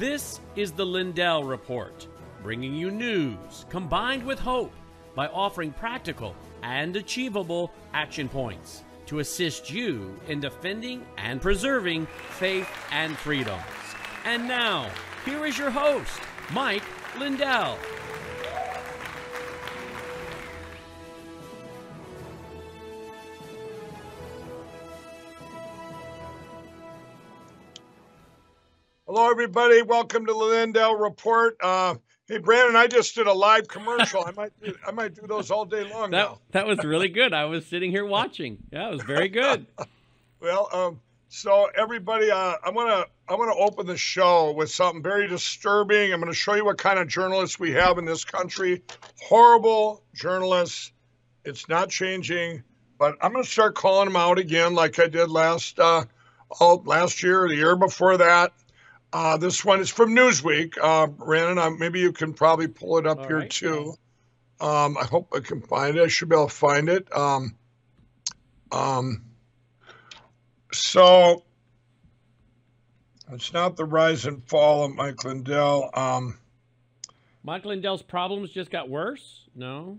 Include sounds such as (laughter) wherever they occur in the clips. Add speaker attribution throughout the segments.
Speaker 1: This is the Lindell Report, bringing you news combined with hope by offering practical and achievable action points to assist you in defending and preserving faith and freedoms. And now, here is your host, Mike Lindell.
Speaker 2: Hello, everybody. Welcome to the Lindell Report. Uh, hey, Brandon, I just did a live commercial. I might, do, I might do those all day long.
Speaker 1: That
Speaker 2: now.
Speaker 1: that was really good. I was sitting here watching. Yeah, it was very good. (laughs)
Speaker 2: well, um, so everybody, uh, I'm gonna, I'm gonna open the show with something very disturbing. I'm gonna show you what kind of journalists we have in this country. Horrible journalists. It's not changing, but I'm gonna start calling them out again, like I did last, uh, oh, last year, the year before that. Uh, this one is from Newsweek. Uh, Brandon, uh, maybe you can probably pull it up
Speaker 1: All
Speaker 2: here
Speaker 1: right.
Speaker 2: too. Um, I hope I can find it. I should be able to find it. Um, um, so it's not the rise and fall of Mike Lindell. Um,
Speaker 1: Mike Lindell's problems just got worse? No?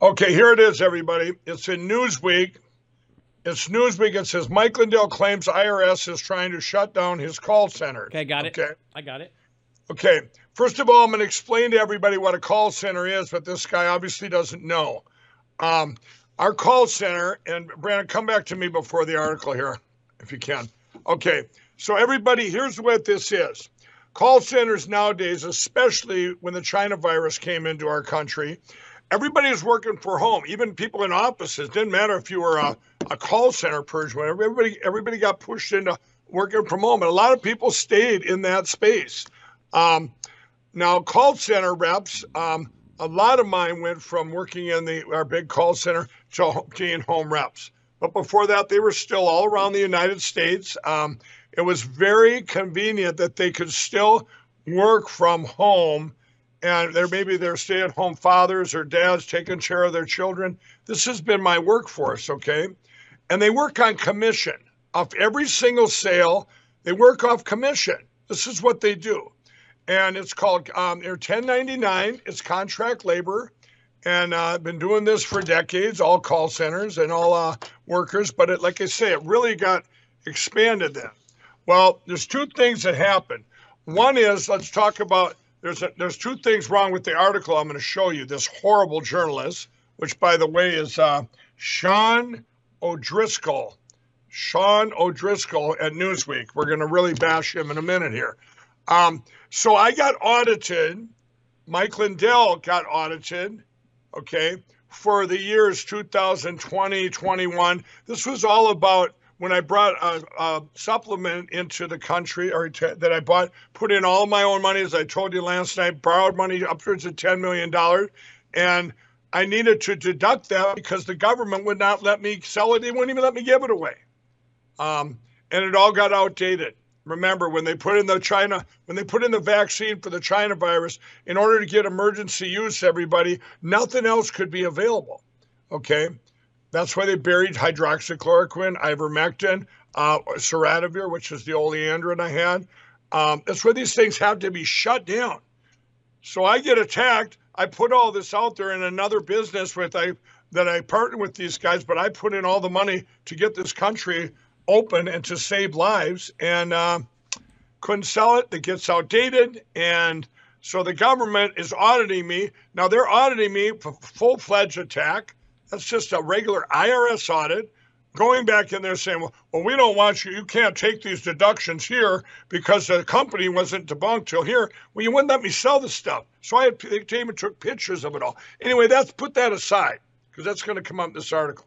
Speaker 2: okay, here it is, everybody. It's in Newsweek. It's Newsweek. It says Mike Lindell claims IRS is trying to shut down his call center.
Speaker 1: Okay, got it.
Speaker 2: Okay.
Speaker 1: I got it.
Speaker 2: Okay, first of all, I'm going to explain to everybody what a call center is, but this guy obviously doesn't know. Um, our call center, and Brandon, come back to me before the article here, if you can. Okay, so everybody, here's what this is. Call centers nowadays, especially when the China virus came into our country, everybody is working for home. Even people in offices. Didn't matter if you were a, a call center person. Everybody, everybody got pushed into working from home, and a lot of people stayed in that space. Um, now, call center reps, um, a lot of mine went from working in the our big call center to being home reps. But before that, they were still all around the United States. Um, it was very convenient that they could still work from home, and there maybe they're stay-at-home fathers or dads taking care of their children. This has been my workforce, okay? And they work on commission. Off every single sale. They work off commission. This is what they do. And it's called um, they're 1099 it's contract labor. And uh, i've been doing this for decades all call centers and all uh, workers. But it, like i say it really got expanded then. Well there's two things that happen. One is let's talk about there's a, there's two things wrong with the article i'm going to show you this horrible journalist which by the way is uh, sean o'driscoll sean o'driscoll at newsweek we're going to really bash him in a minute here um, so I got audited. Mike Lindell got audited, okay, for the years 2020, 21. This was all about when I brought a, a supplement into the country, or that I bought, put in all my own money, as I told you last night, borrowed money upwards of $10 million. And I needed to deduct that because the government would not let me sell it. They wouldn't even let me give it away. Um, and it all got outdated. Remember, when they put in the China, when they put in the vaccine for the China virus, in order to get emergency use, everybody, nothing else could be available. Okay, that's why they buried hydroxychloroquine, ivermectin, uh, which is the oleandrin I had. Um, that's why these things have to be shut down. So I get attacked. I put all this out there in another business with I that I partner with these guys, but I put in all the money to get this country open and to save lives and uh, couldn't sell it. It gets outdated. And so the government is auditing me. Now they're auditing me for full fledged attack. That's just a regular IRS audit. Going back in there saying, well, well, we don't want you. You can't take these deductions here because the company wasn't debunked till here. Well, you wouldn't let me sell the stuff. So I had, they even took pictures of it all. Anyway, that's put that aside because that's going to come up in this article.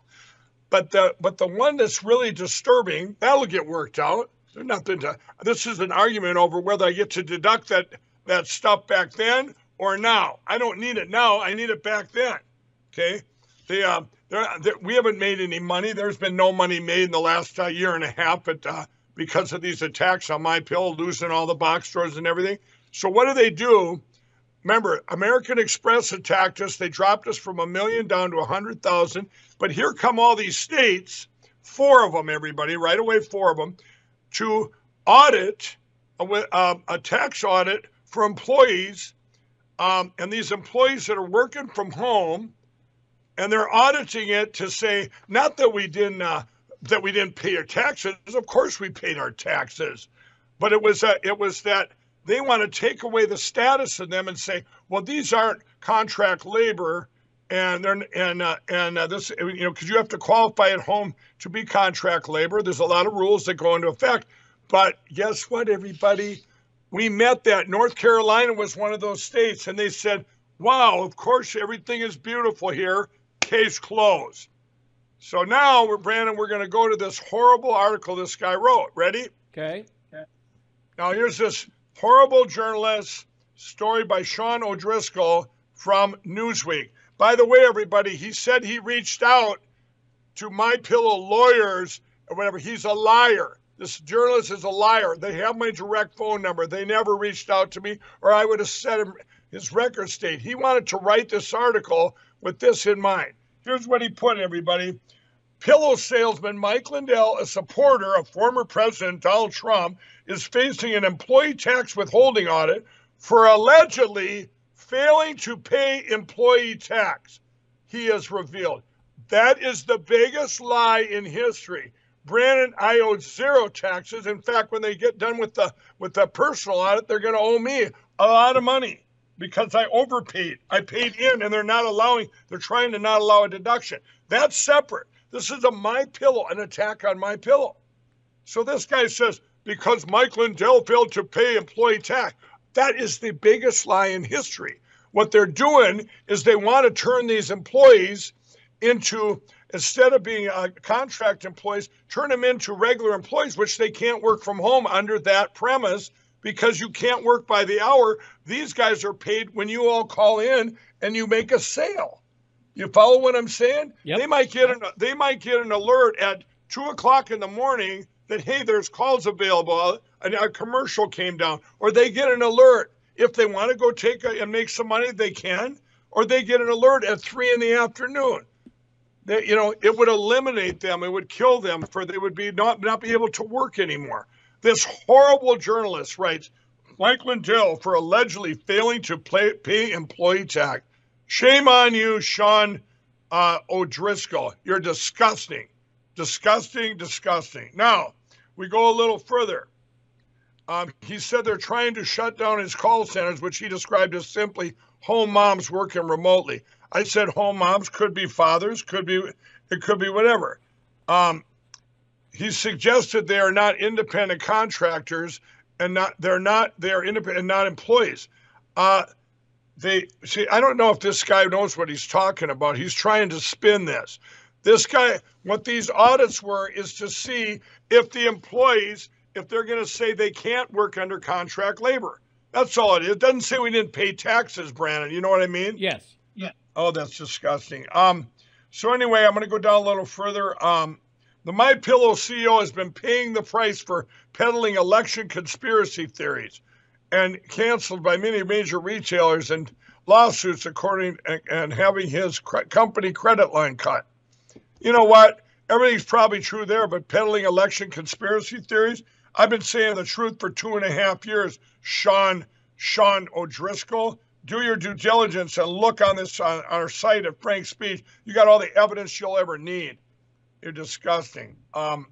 Speaker 2: But the but the one that's really disturbing, that'll get worked out. There's nothing to this is an argument over whether I get to deduct that that stuff back then or now. I don't need it now. I need it back then. Okay. The uh, there, there, we haven't made any money. There's been no money made in the last uh, year and a half, but uh, because of these attacks on my pill, losing all the box stores and everything. So what do they do? Remember, American Express attacked us. They dropped us from a million down to a hundred thousand. But here come all these states, four of them, everybody, right away, four of them. to audit a, um, a tax audit for employees, um, and these employees that are working from home, and they're auditing it to say not that we didn't uh, that we didn't pay our taxes. Of course, we paid our taxes, but it was uh, it was that they want to take away the status of them and say, well, these aren't contract labor, and they're and uh, and uh, this you know because you have to qualify at home to be contract labor. There's a lot of rules that go into effect, but guess what, everybody? We met that North Carolina was one of those states, and they said, "Wow, of course everything is beautiful here." Case closed. So now we're Brandon. We're going to go to this horrible article this guy wrote. Ready?
Speaker 1: Okay. okay.
Speaker 2: Now here's this horrible journalist story by Sean O'Driscoll from Newsweek. By the way, everybody, he said he reached out to my pillow lawyers or whatever. He's a liar. This journalist is a liar. They have my direct phone number. They never reached out to me, or I would have set him his record state. He wanted to write this article with this in mind. Here's what he put, everybody. Pillow salesman Mike Lindell, a supporter of former President Donald Trump, is facing an employee tax withholding audit for allegedly failing to pay employee tax. He has revealed. That is the biggest lie in history. Brandon, I owe zero taxes. In fact, when they get done with the with the personal audit, they're going to owe me a lot of money because I overpaid. I paid in, and they're not allowing. They're trying to not allow a deduction. That's separate. This is a my pillow, an attack on my pillow. So this guy says because Mike Lindell failed to pay employee tax. That is the biggest lie in history. What they're doing is they want to turn these employees into instead of being uh, contract employees, turn them into regular employees, which they can't work from home under that premise because you can't work by the hour. These guys are paid when you all call in and you make a sale. You follow what I'm saying?
Speaker 1: Yep.
Speaker 2: They might get an they might get an alert at two o'clock in the morning that hey, there's calls available. Uh, a, a commercial came down, or they get an alert if they want to go take a, and make some money, they can, or they get an alert at three in the afternoon. That you know, it would eliminate them. It would kill them for they would be not not be able to work anymore. This horrible journalist writes, Mike Lindell for allegedly failing to pay, pay employee tax. Shame on you, Sean uh, O'Driscoll. You're disgusting. Disgusting, disgusting. Now, we go a little further. Um, he said they're trying to shut down his call centers, which he described as simply home moms working remotely. I said home moms could be fathers, could be it could be whatever. Um, he suggested they are not independent contractors and not they're not they're independent and not employees. Uh, they see i don't know if this guy knows what he's talking about. He's trying to spin this. This guy what these audits were is to see if the employees if they're going to say they can't work under contract labor. That's all it is. It doesn't say we didn't pay taxes brandon. You know what i mean?
Speaker 1: Yes.
Speaker 2: Yeah. Oh that's disgusting. Um so anyway i'm going to go down a little further. Um the my pillow ceo has been paying the price for peddling election conspiracy theories and canceled by many major retailers and lawsuits according and, and having his cre- company credit line cut. You know what? Everything's probably true there, but peddling election conspiracy theories. I've been saying the truth for two and a half years. Sean Sean O'Driscoll, do your due diligence and look on this on, our site at Frank Speech. You got all the evidence you'll ever need. You're disgusting. Um,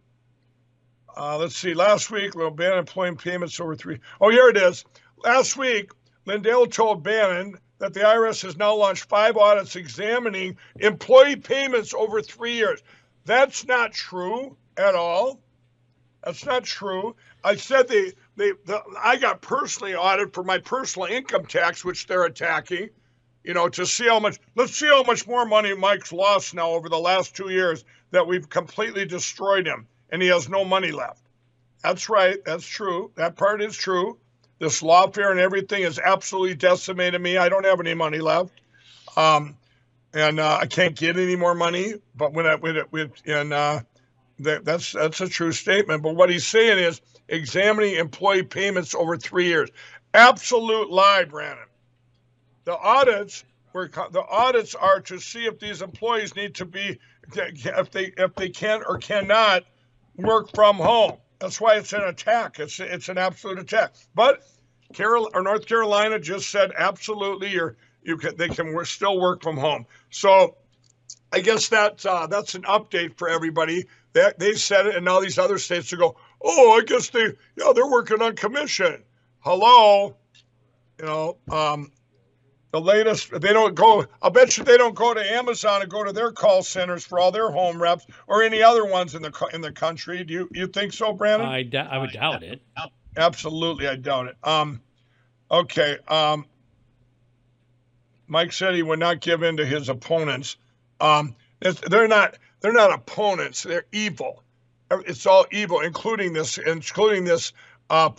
Speaker 2: uh, let's see. Last week, Bannon employment payments over three. Oh, here it is. Last week, Lindell told Bannon that the IRS has now launched five audits examining employee payments over three years. That's not true at all. That's not true. I said they, they, the, I got personally audited for my personal income tax, which they're attacking. You know, to see how much. Let's see how much more money Mike's lost now over the last two years that we've completely destroyed him and he has no money left. That's right. That's true. That part is true. This lawfare and everything has absolutely decimated me. I don't have any money left. Um, and uh, I can't get any more money. But when I, when it, when, and uh, that, that's that's a true statement. But what he's saying is examining employee payments over three years. Absolute lie, Brandon. The audits were the audits are to see if these employees need to be if they if they can or cannot work from home. That's why it's an attack. It's it's an absolute attack. But Carol or North Carolina just said absolutely you're you can they can still work from home. So I guess that uh, that's an update for everybody. They they said it, and now these other states to go. Oh, I guess they yeah they're working on commission. Hello, you know um, the latest. They don't go. I'll bet you they don't go to Amazon and go to their call centers for all their home reps or any other ones in the in the country. Do you you think so, Brandon?
Speaker 1: I, d- I would doubt it.
Speaker 2: Absolutely, I doubt it. Um, okay. Um, Mike said he would not give in to his opponents. Um, they're not they're not opponents. They're evil. It's all evil, including this, including this uh,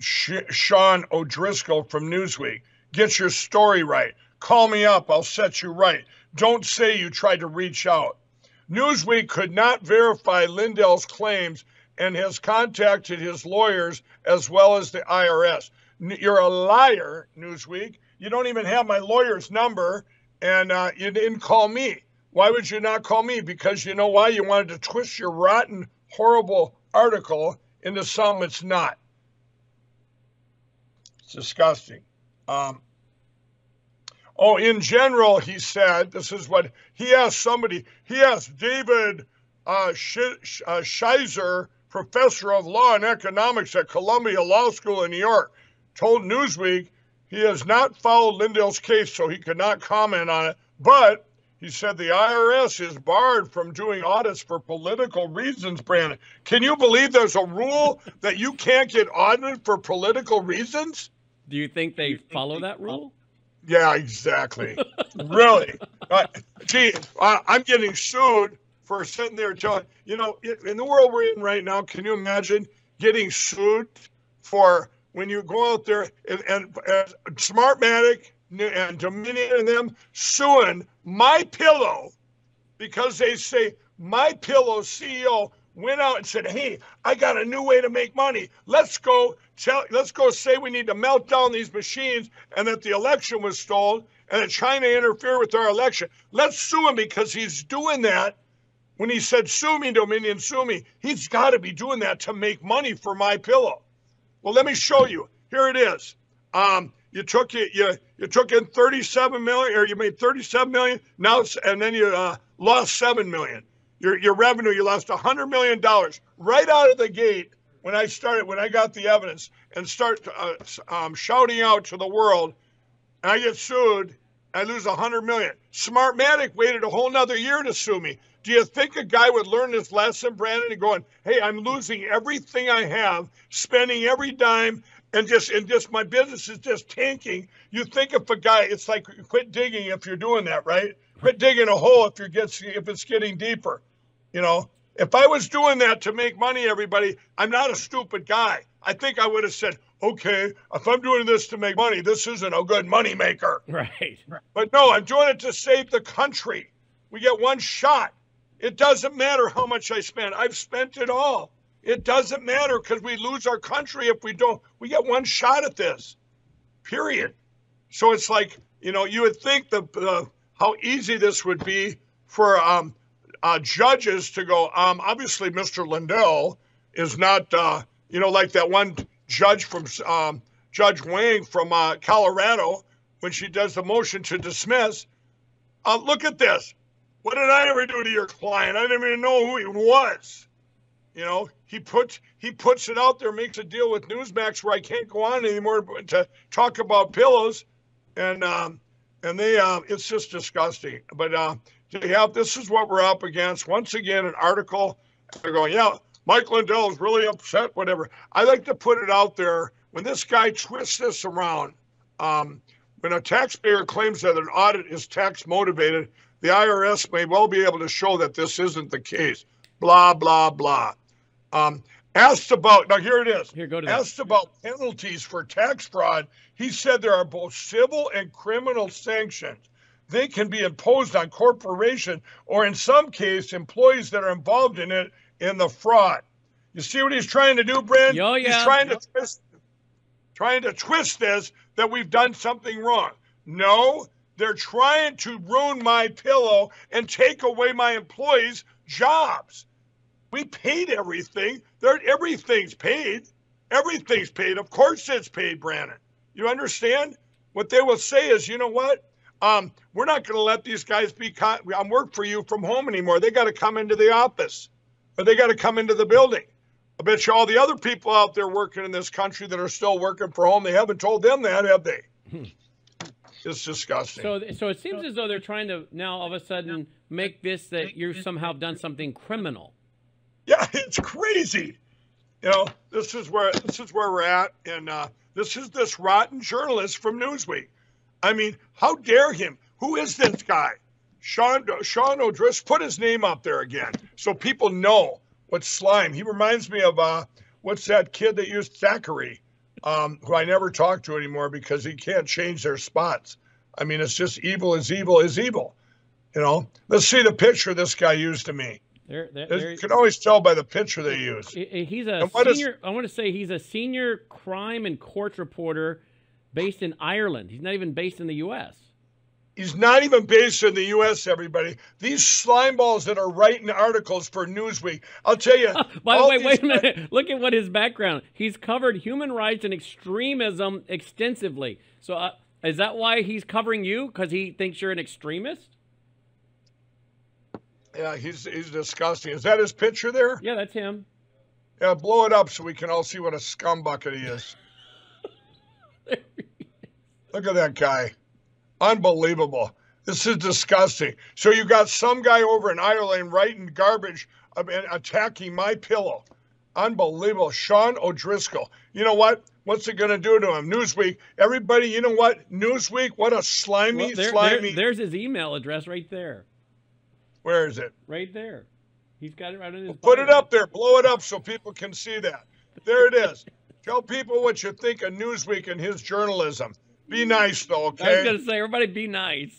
Speaker 2: Sean O'Driscoll from Newsweek. Get your story right. Call me up. I'll set you right. Don't say you tried to reach out. Newsweek could not verify Lindell's claims and has contacted his lawyers as well as the IRS. You're a liar, Newsweek. You don't even have my lawyer's number, and uh, you didn't call me. Why would you not call me? Because you know why? You wanted to twist your rotten, horrible article into something it's not. It's disgusting. Um, oh, in general, he said, this is what he asked somebody, he asked David uh, uh, Schizer, professor of law and economics at Columbia Law School in New York, told Newsweek he has not followed Lindell's case, so he could not comment on it. But he said the IRS is barred from doing audits for political reasons, Brandon. Can you believe there's a rule that you can't get audited for political reasons?
Speaker 1: Do you think they follow that rule?
Speaker 2: Yeah, exactly. really. Uh, gee, uh, I'm getting sued for sitting there telling, you know, in the world we're in right now, can you imagine getting sued for when you go out there and, and, and Smartmatic and Dominion and them suing my pillow because they say my pillow CEO went out and said, "Hey, I got a new way to make money. Let's go let's go say we need to melt down these machines and that the election was stolen and that China interfered with our election. Let's sue him because he's doing that." When he said sue me, Dominion, sue me, he's got to be doing that to make money for my pillow. Well, let me show you. Here it is. Um, you took you, you you took in 37 million, or you made 37 million. Now, and then you uh, lost seven million your, your revenue, you lost $100 million right out of the gate when I started, when I got the evidence and start uh, um, shouting out to the world, and I get sued, I lose a 100 million. Smartmatic waited a whole nother year to sue me. Do you think a guy would learn this lesson, Brandon, and going, hey, I'm losing everything I have, spending every dime, and just and just my business is just tanking. You think if a guy, it's like quit digging if you're doing that, right? Quit digging a hole if you get if it's getting deeper. You know, if I was doing that to make money, everybody, I'm not a stupid guy. I think I would have said, okay, if I'm doing this to make money, this isn't a good money maker. (laughs)
Speaker 1: Right.
Speaker 2: But no, I'm doing it to save the country. We get one shot. It doesn't matter how much I spend. I've spent it all. It doesn't matter because we lose our country if we don't. We get one shot at this, period. So it's like, you know, you would think the, the how easy this would be for um, uh, judges to go. Um, obviously, Mr. Lindell is not, uh, you know, like that one judge from um, Judge Wang from uh, Colorado when she does the motion to dismiss. Uh, look at this. What did I ever do to your client? I didn't even know who he was. You know, he puts he puts it out there, makes a deal with Newsmax where I can't go on anymore to talk about pillows, and um, and they uh, it's just disgusting. But have this is what we're up against. Once again, an article. They're going, yeah, Mike Lindell is really upset. Whatever. I like to put it out there when this guy twists this around. Um, when a taxpayer claims that an audit is tax motivated, the IRS may well be able to show that this isn't the case. Blah blah blah. Um, asked about now here it is.
Speaker 1: Here, go to
Speaker 2: asked that. about penalties for tax fraud. He said there are both civil and criminal sanctions they can be imposed on corporation or in some case employees that are involved in it in the fraud. You see what he's trying to do, Brent?
Speaker 1: Oh, yeah.
Speaker 2: He's trying to twist trying to twist this that we've done something wrong. No, they're trying to ruin my pillow and take away my employees' jobs. We paid everything. There, everything's paid. Everything's paid. Of course, it's paid, Brandon. You understand? What they will say is, you know what? Um, we're not going to let these guys be. Con- I'm work for you from home anymore. They got to come into the office, or they got to come into the building. I bet you all the other people out there working in this country that are still working for home, they haven't told them that, have they? Hmm. It's disgusting.
Speaker 1: So, so it seems as though they're trying to now all of a sudden make this that you somehow done something criminal.
Speaker 2: Yeah, (laughs) it's crazy. You know, this is where this is where we're at, and uh, this is this rotten journalist from Newsweek. I mean, how dare him? Who is this guy? Sean Sean O'Driscoll. Put his name up there again, so people know what slime. He reminds me of uh, what's that kid that used Zachary? um, who I never talk to anymore because he can't change their spots. I mean, it's just evil is evil is evil. You know, let's see the picture this guy used to me. There, there, you can always tell by the picture they use.
Speaker 1: He's a senior. Is, I want to say he's a senior crime and court reporter based in Ireland. He's not even based in the U.S.
Speaker 2: He's not even based in the U.S. Everybody, these slime balls that are writing articles for Newsweek. I'll tell you. (laughs)
Speaker 1: By the way, wait a minute. Look at what his background. He's covered human rights and extremism extensively. So, uh, is that why he's covering you? Because he thinks you're an extremist?
Speaker 2: Yeah, he's he's disgusting. Is that his picture there?
Speaker 1: Yeah, that's him.
Speaker 2: Yeah, blow it up so we can all see what a scumbucket he is. Look at that guy. Unbelievable. This is disgusting. So you got some guy over in Ireland writing garbage and attacking my pillow. Unbelievable. Sean O'Driscoll. You know what? What's it going to do to him? Newsweek. Everybody, you know what? Newsweek, what a slimy, well, there, slimy.
Speaker 1: There, there's his email address right there.
Speaker 2: Where is it?
Speaker 1: Right there. He's got it right in his. Well,
Speaker 2: put it up there. Blow it up so people can see that. There it is. Tell people what you think of Newsweek and his journalism. Be nice, though. Okay.
Speaker 1: I was gonna say, everybody, be nice.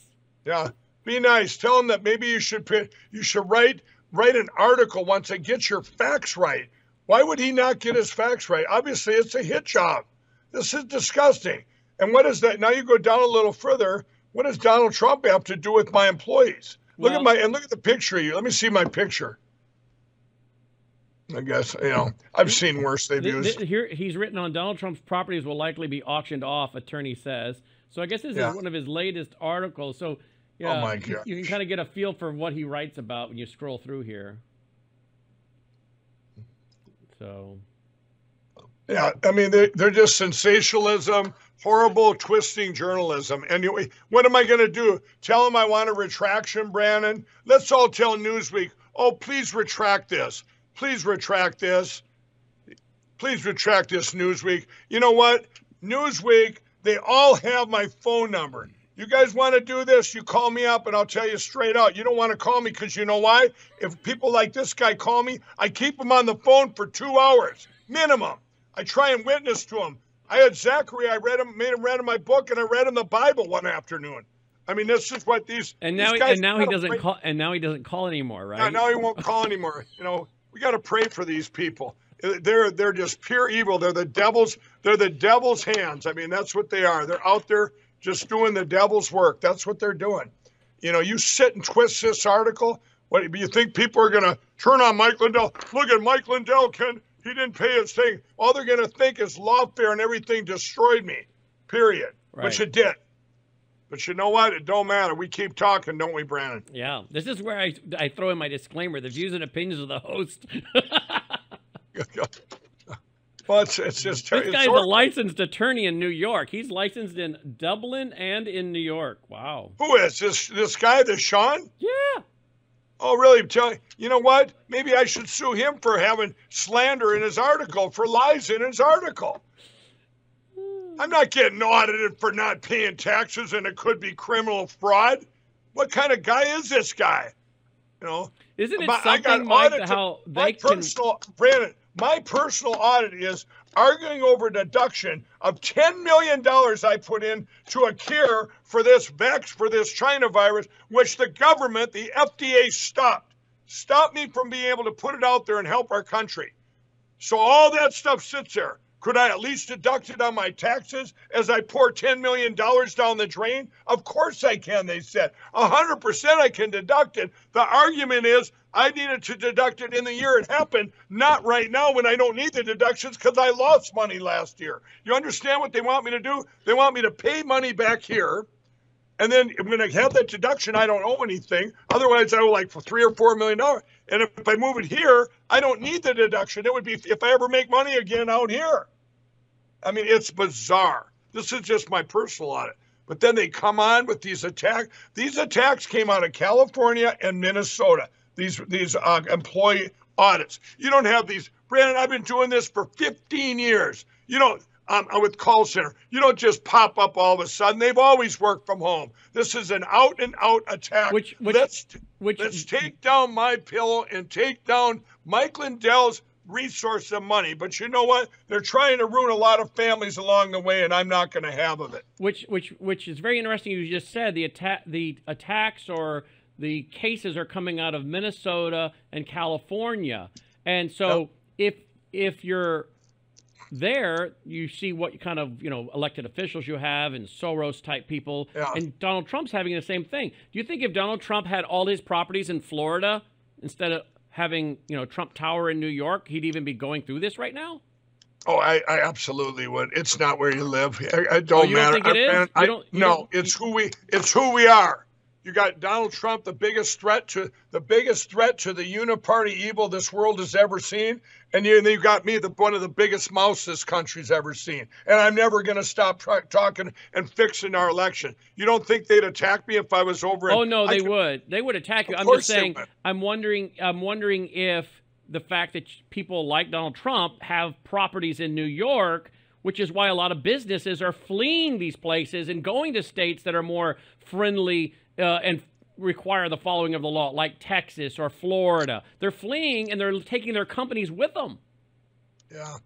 Speaker 2: Yeah, be nice. Tell them that maybe you should you should write write an article once and get your facts right. Why would he not get his facts right? Obviously, it's a hit job. This is disgusting. And what is that? Now you go down a little further. What does Donald Trump have to do with my employees? Look well, at my and look at the picture. You let me see my picture. I guess you know I've seen worse they've used.
Speaker 1: Here he's written on Donald Trump's properties will likely be auctioned off. Attorney says. So I guess this yeah. is one of his latest articles. So oh, yeah,
Speaker 2: oh my
Speaker 1: you can kind of get a feel for what he writes about when you scroll through here. So.
Speaker 2: Yeah, I mean they they're just sensationalism, horrible twisting journalism. Anyway, what am I going to do? Tell him I want a retraction, Brandon? Let's all tell Newsweek, oh please retract this please retract this. Please retract this, Newsweek. You know what? Newsweek, they all have my phone number. You guys want to do this? You call me up and I'll tell you straight out. You don't want to call me because you know why? If people like this guy call me, I keep them on the phone for two hours minimum. I try and witness to him. I had Zachary. I read him, made him read him my book, and I read him the Bible one afternoon. I mean, this is what these
Speaker 1: and now
Speaker 2: these
Speaker 1: and now he doesn't call and now he doesn't call anymore, right?
Speaker 2: Yeah, now he won't call anymore. You know, we got to pray for these people. They're they're just pure evil. They're the devil's. They're the devil's hands. I mean, that's what they are. They're out there just doing the devil's work. That's what they're doing. You know, you sit and twist this article. What do you think people are going to turn on Mike Lindell? Look at Mike Lindell, Can He didn't pay his thing. All they're going to think is lawfare and everything destroyed me. Period. Right. Which it did. But you know what? It don't matter. We keep talking, don't we, Brandon?
Speaker 1: Yeah. This is where I, I throw in my disclaimer: the views and opinions of the host. (laughs)
Speaker 2: well, it's, it's just
Speaker 1: this guy's a licensed attorney in New York. He's licensed in Dublin and in New York. Wow.
Speaker 2: Who is this? This guy, this Sean?
Speaker 1: Yeah.
Speaker 2: Oh, really? Tell you know what? Maybe I should sue him for having slander in his article, for lies in his article. I'm not getting audited for not paying taxes and it could be criminal fraud. What kind of guy is this guy? You know,
Speaker 1: isn't it my, something like how
Speaker 2: they my can... personal Brandon? My personal audit is arguing over deduction of $10 million I put in to a cure for this vex for this China virus, which the government, the FDA, stopped. Stopped me from being able to put it out there and help our country. So all that stuff sits there. Could I at least deduct it on my taxes as I pour $10 million down the drain? Of course I can, they said. 100% I can deduct it. The argument is I needed to deduct it in the year it happened, not right now when I don't need the deductions because I lost money last year. You understand what they want me to do? They want me to pay money back here. And then when I have that deduction, I don't owe anything. Otherwise, I owe like for three or four million dollars. And if I move it here, I don't need the deduction. It would be if I ever make money again out here. I mean, it's bizarre. This is just my personal audit. But then they come on with these attacks. These attacks came out of California and Minnesota. These these uh, employee audits. You don't have these. Brandon, I've been doing this for 15 years. You know, um, with call center. You don't just pop up all of a sudden. They've always worked from home. This is an out and out attack.
Speaker 1: Which, which
Speaker 2: let's
Speaker 1: which,
Speaker 2: let's take down my pillow and take down Mike Lindell's resource and money. But you know what? They're trying to ruin a lot of families along the way, and I'm not going to have of it.
Speaker 1: Which which which is very interesting. You just said the attack the attacks or the cases are coming out of Minnesota and California, and so yep. if if you're there you see what kind of you know elected officials you have and Soros type people yeah. and Donald Trump's having the same thing. Do you think if Donald Trump had all his properties in Florida instead of having you know Trump Tower in New York, he'd even be going through this right now?
Speaker 2: Oh, I, I absolutely would. It's not where you live. I, I oh, don't
Speaker 1: oh, you
Speaker 2: matter.
Speaker 1: Don't think it is?
Speaker 2: I,
Speaker 1: don't,
Speaker 2: no, it's who we it's who we are. You got Donald Trump, the biggest threat to the biggest threat to the uniparty evil this world has ever seen, and you, and you got me, the one of the biggest mouths this country's ever seen. And I'm never going to stop tra- talking and fixing our election. You don't think they'd attack me if I was over?
Speaker 1: Oh no, they could, would. They would attack you. I'm just saying. I'm wondering. I'm wondering if the fact that people like Donald Trump have properties in New York which is why a lot of businesses are fleeing these places and going to states that are more friendly uh, and require the following of the law, like Texas or Florida. They're fleeing and they're taking their companies with them.
Speaker 2: Yeah,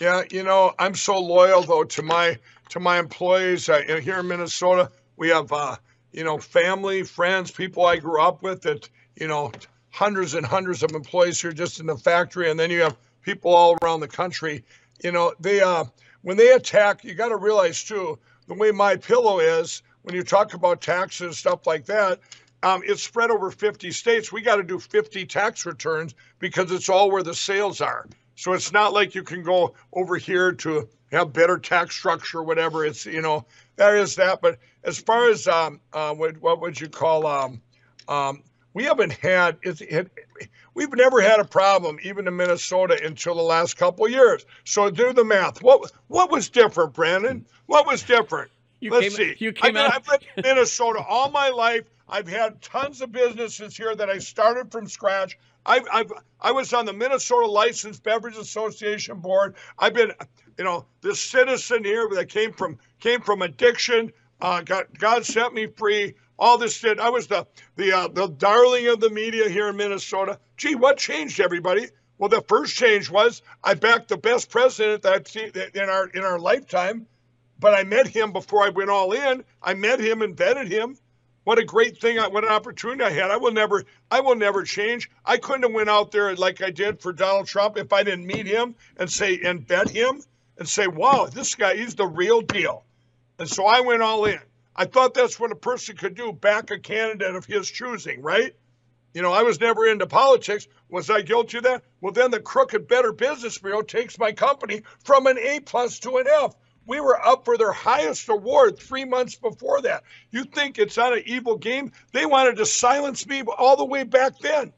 Speaker 2: yeah. You know, I'm so loyal though to my to my employees uh, here in Minnesota. We have uh, you know family, friends, people I grew up with that you know hundreds and hundreds of employees here just in the factory, and then you have people all around the country. You know, they uh, when they attack, you got to realize too the way my pillow is when you talk about taxes, and stuff like that, um, it's spread over 50 states. We got to do 50 tax returns because it's all where the sales are. So it's not like you can go over here to have better tax structure, or whatever. It's you know that is that. But as far as um, uh, what what would you call um, um, we haven't had it's it, we've never had a problem even in Minnesota until the last couple years. So do the math. What what was different, Brandon? What was different?
Speaker 1: You
Speaker 2: Let's
Speaker 1: came,
Speaker 2: see.
Speaker 1: You came
Speaker 2: I've,
Speaker 1: out.
Speaker 2: I've lived in Minnesota all my life. I've had tons of businesses here that I started from scratch. I've, I've I was on the Minnesota Licensed Beverage Association board. I've been, you know, this citizen here that came from came from addiction. Uh, got God set me free. All this did. I was the the uh, the darling of the media here in Minnesota. Gee, what changed, everybody? Well, the first change was I backed the best president that in our in our lifetime but I met him before I went all in. I met him and vetted him. What a great thing! What an opportunity I had. I will never, I will never change. I couldn't have went out there like I did for Donald Trump if I didn't meet him and say and vet him and say, "Wow, this guy, he's the real deal." And so I went all in. I thought that's what a person could do, back a candidate of his choosing, right? You know, I was never into politics. Was I guilty of that? Well, then the crooked Better Business Bureau takes my company from an A plus to an F. We were up for their highest award three months before that. You think it's not an evil game? They wanted to silence me all the way back then.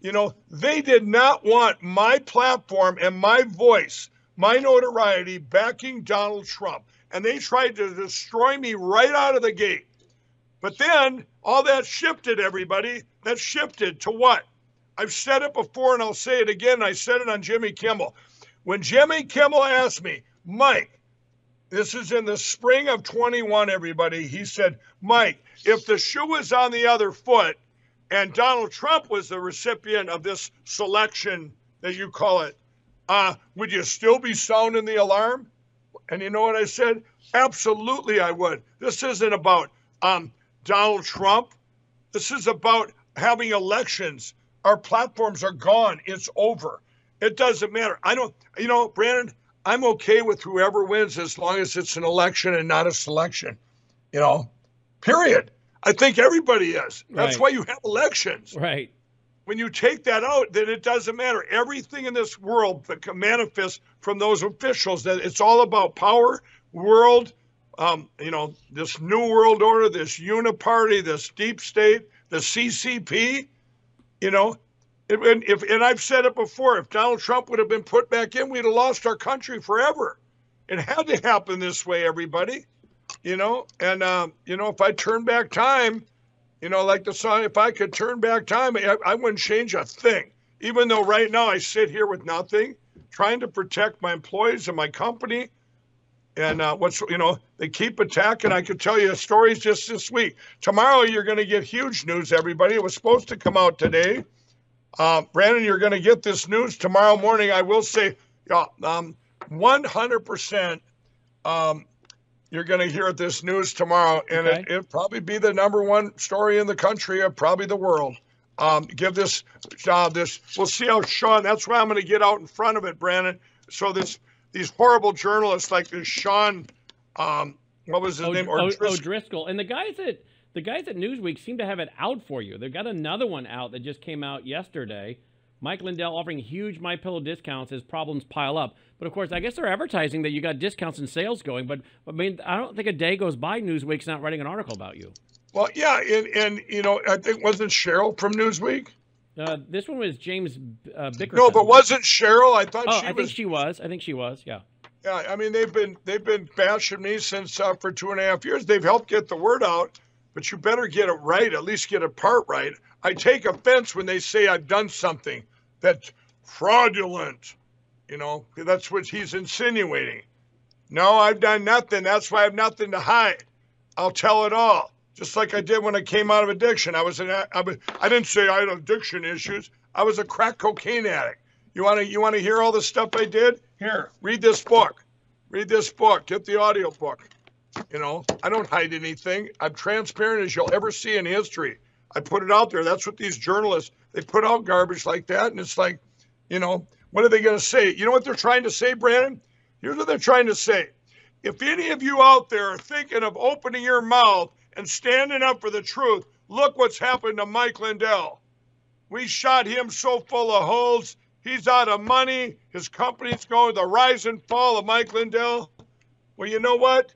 Speaker 2: You know, they did not want my platform and my voice, my notoriety backing Donald Trump. And they tried to destroy me right out of the gate. But then all that shifted, everybody. That shifted to what? I've said it before and I'll say it again. I said it on Jimmy Kimmel. When Jimmy Kimmel asked me, Mike, this is in the spring of 21, everybody. He said, Mike, if the shoe was on the other foot and Donald Trump was the recipient of this selection that you call it, uh, would you still be sounding the alarm? And you know what I said? Absolutely, I would. This isn't about um, Donald Trump. This is about having elections. Our platforms are gone. It's over. It doesn't matter. I don't, you know, Brandon, I'm okay with whoever wins as long as it's an election and not a selection. You know, period. I think everybody is. That's
Speaker 1: Right.
Speaker 2: why you have elections.
Speaker 1: Right.
Speaker 2: When you take that out, then it doesn't matter. Everything in this world that can manifest from those officials that it's all about power, world, um, you know, this new world order, this uniparty, this deep state, the CCP. You know, and if and I've said it before, if Donald Trump would have been put back in, we'd have lost our country forever. It had to happen this way, everybody. You know, and um, you know, if I turn back time, you know, like the song, if I could turn back time, I, I wouldn't change a thing. Even though right now I sit here with nothing, trying to protect my employees and my company. And uh, what's you know they keep attacking. I could tell you stories just this week. Tomorrow you're going to get huge news. Everybody, it was supposed to come out today. Uh, Brandon, you're going to get this news tomorrow morning. I will say, yeah, um, 100%. Um, you're going to hear this news tomorrow, and it,
Speaker 1: Okay.
Speaker 2: it'll probably be the number one story in the country, or probably the world. Um, give this, uh, this. We'll see how Sean. That's why I'm going to get out in front of it, Brandon. So this, these horrible journalists like this Sean, um, what was his
Speaker 1: O-
Speaker 2: name?
Speaker 1: O-
Speaker 2: O'Driscoll.
Speaker 1: O'Driscoll. And the guys at the guys at Newsweek seem to have it out for you. They've got another one out that just came out yesterday. Mike Lindell offering huge My Pillow discounts as problems pile up. But of course, I guess they're advertising that you got discounts and sales going. But I mean, I don't think a day goes by Newsweek's not writing an article about you.
Speaker 2: Well, yeah, and and you know, I think wasn't Cheryl from Newsweek.
Speaker 1: Uh, this one was James uh, Bickerton.
Speaker 2: No, but wasn't Cheryl? I thought
Speaker 1: Oh,
Speaker 2: she
Speaker 1: I think she was. I think she was. Yeah.
Speaker 2: Yeah, I mean they've been they've been bashing me since uh, for two and a half years. They've helped get the word out, but you better get it right. At least get a part right. I take offense when they say I've done something that's fraudulent. You know, that's what he's insinuating. No, I've done nothing. That's why I have nothing to hide. I'll tell it all. Just like I did when I came out of addiction. I was an I was I didn't say I had addiction issues. I was a crack cocaine addict. You want to you want to hear all the stuff I did? Here, read this book. Read this book. Get the audio book. You know, I don't hide anything. I'm transparent as you'll ever see in history. I put it out there. That's what these journalists they put out garbage like that, and it's like, you know, what are they going to say? You know what they're trying to say, Brandon? Here's what they're trying to say. If any of you out there are thinking of opening your mouth and standing up for the truth, look what's happened to Mike Lindell. We shot him so full of holes. He's out of money. His company's going the rise and fall of Mike Lindell. Well, you know what?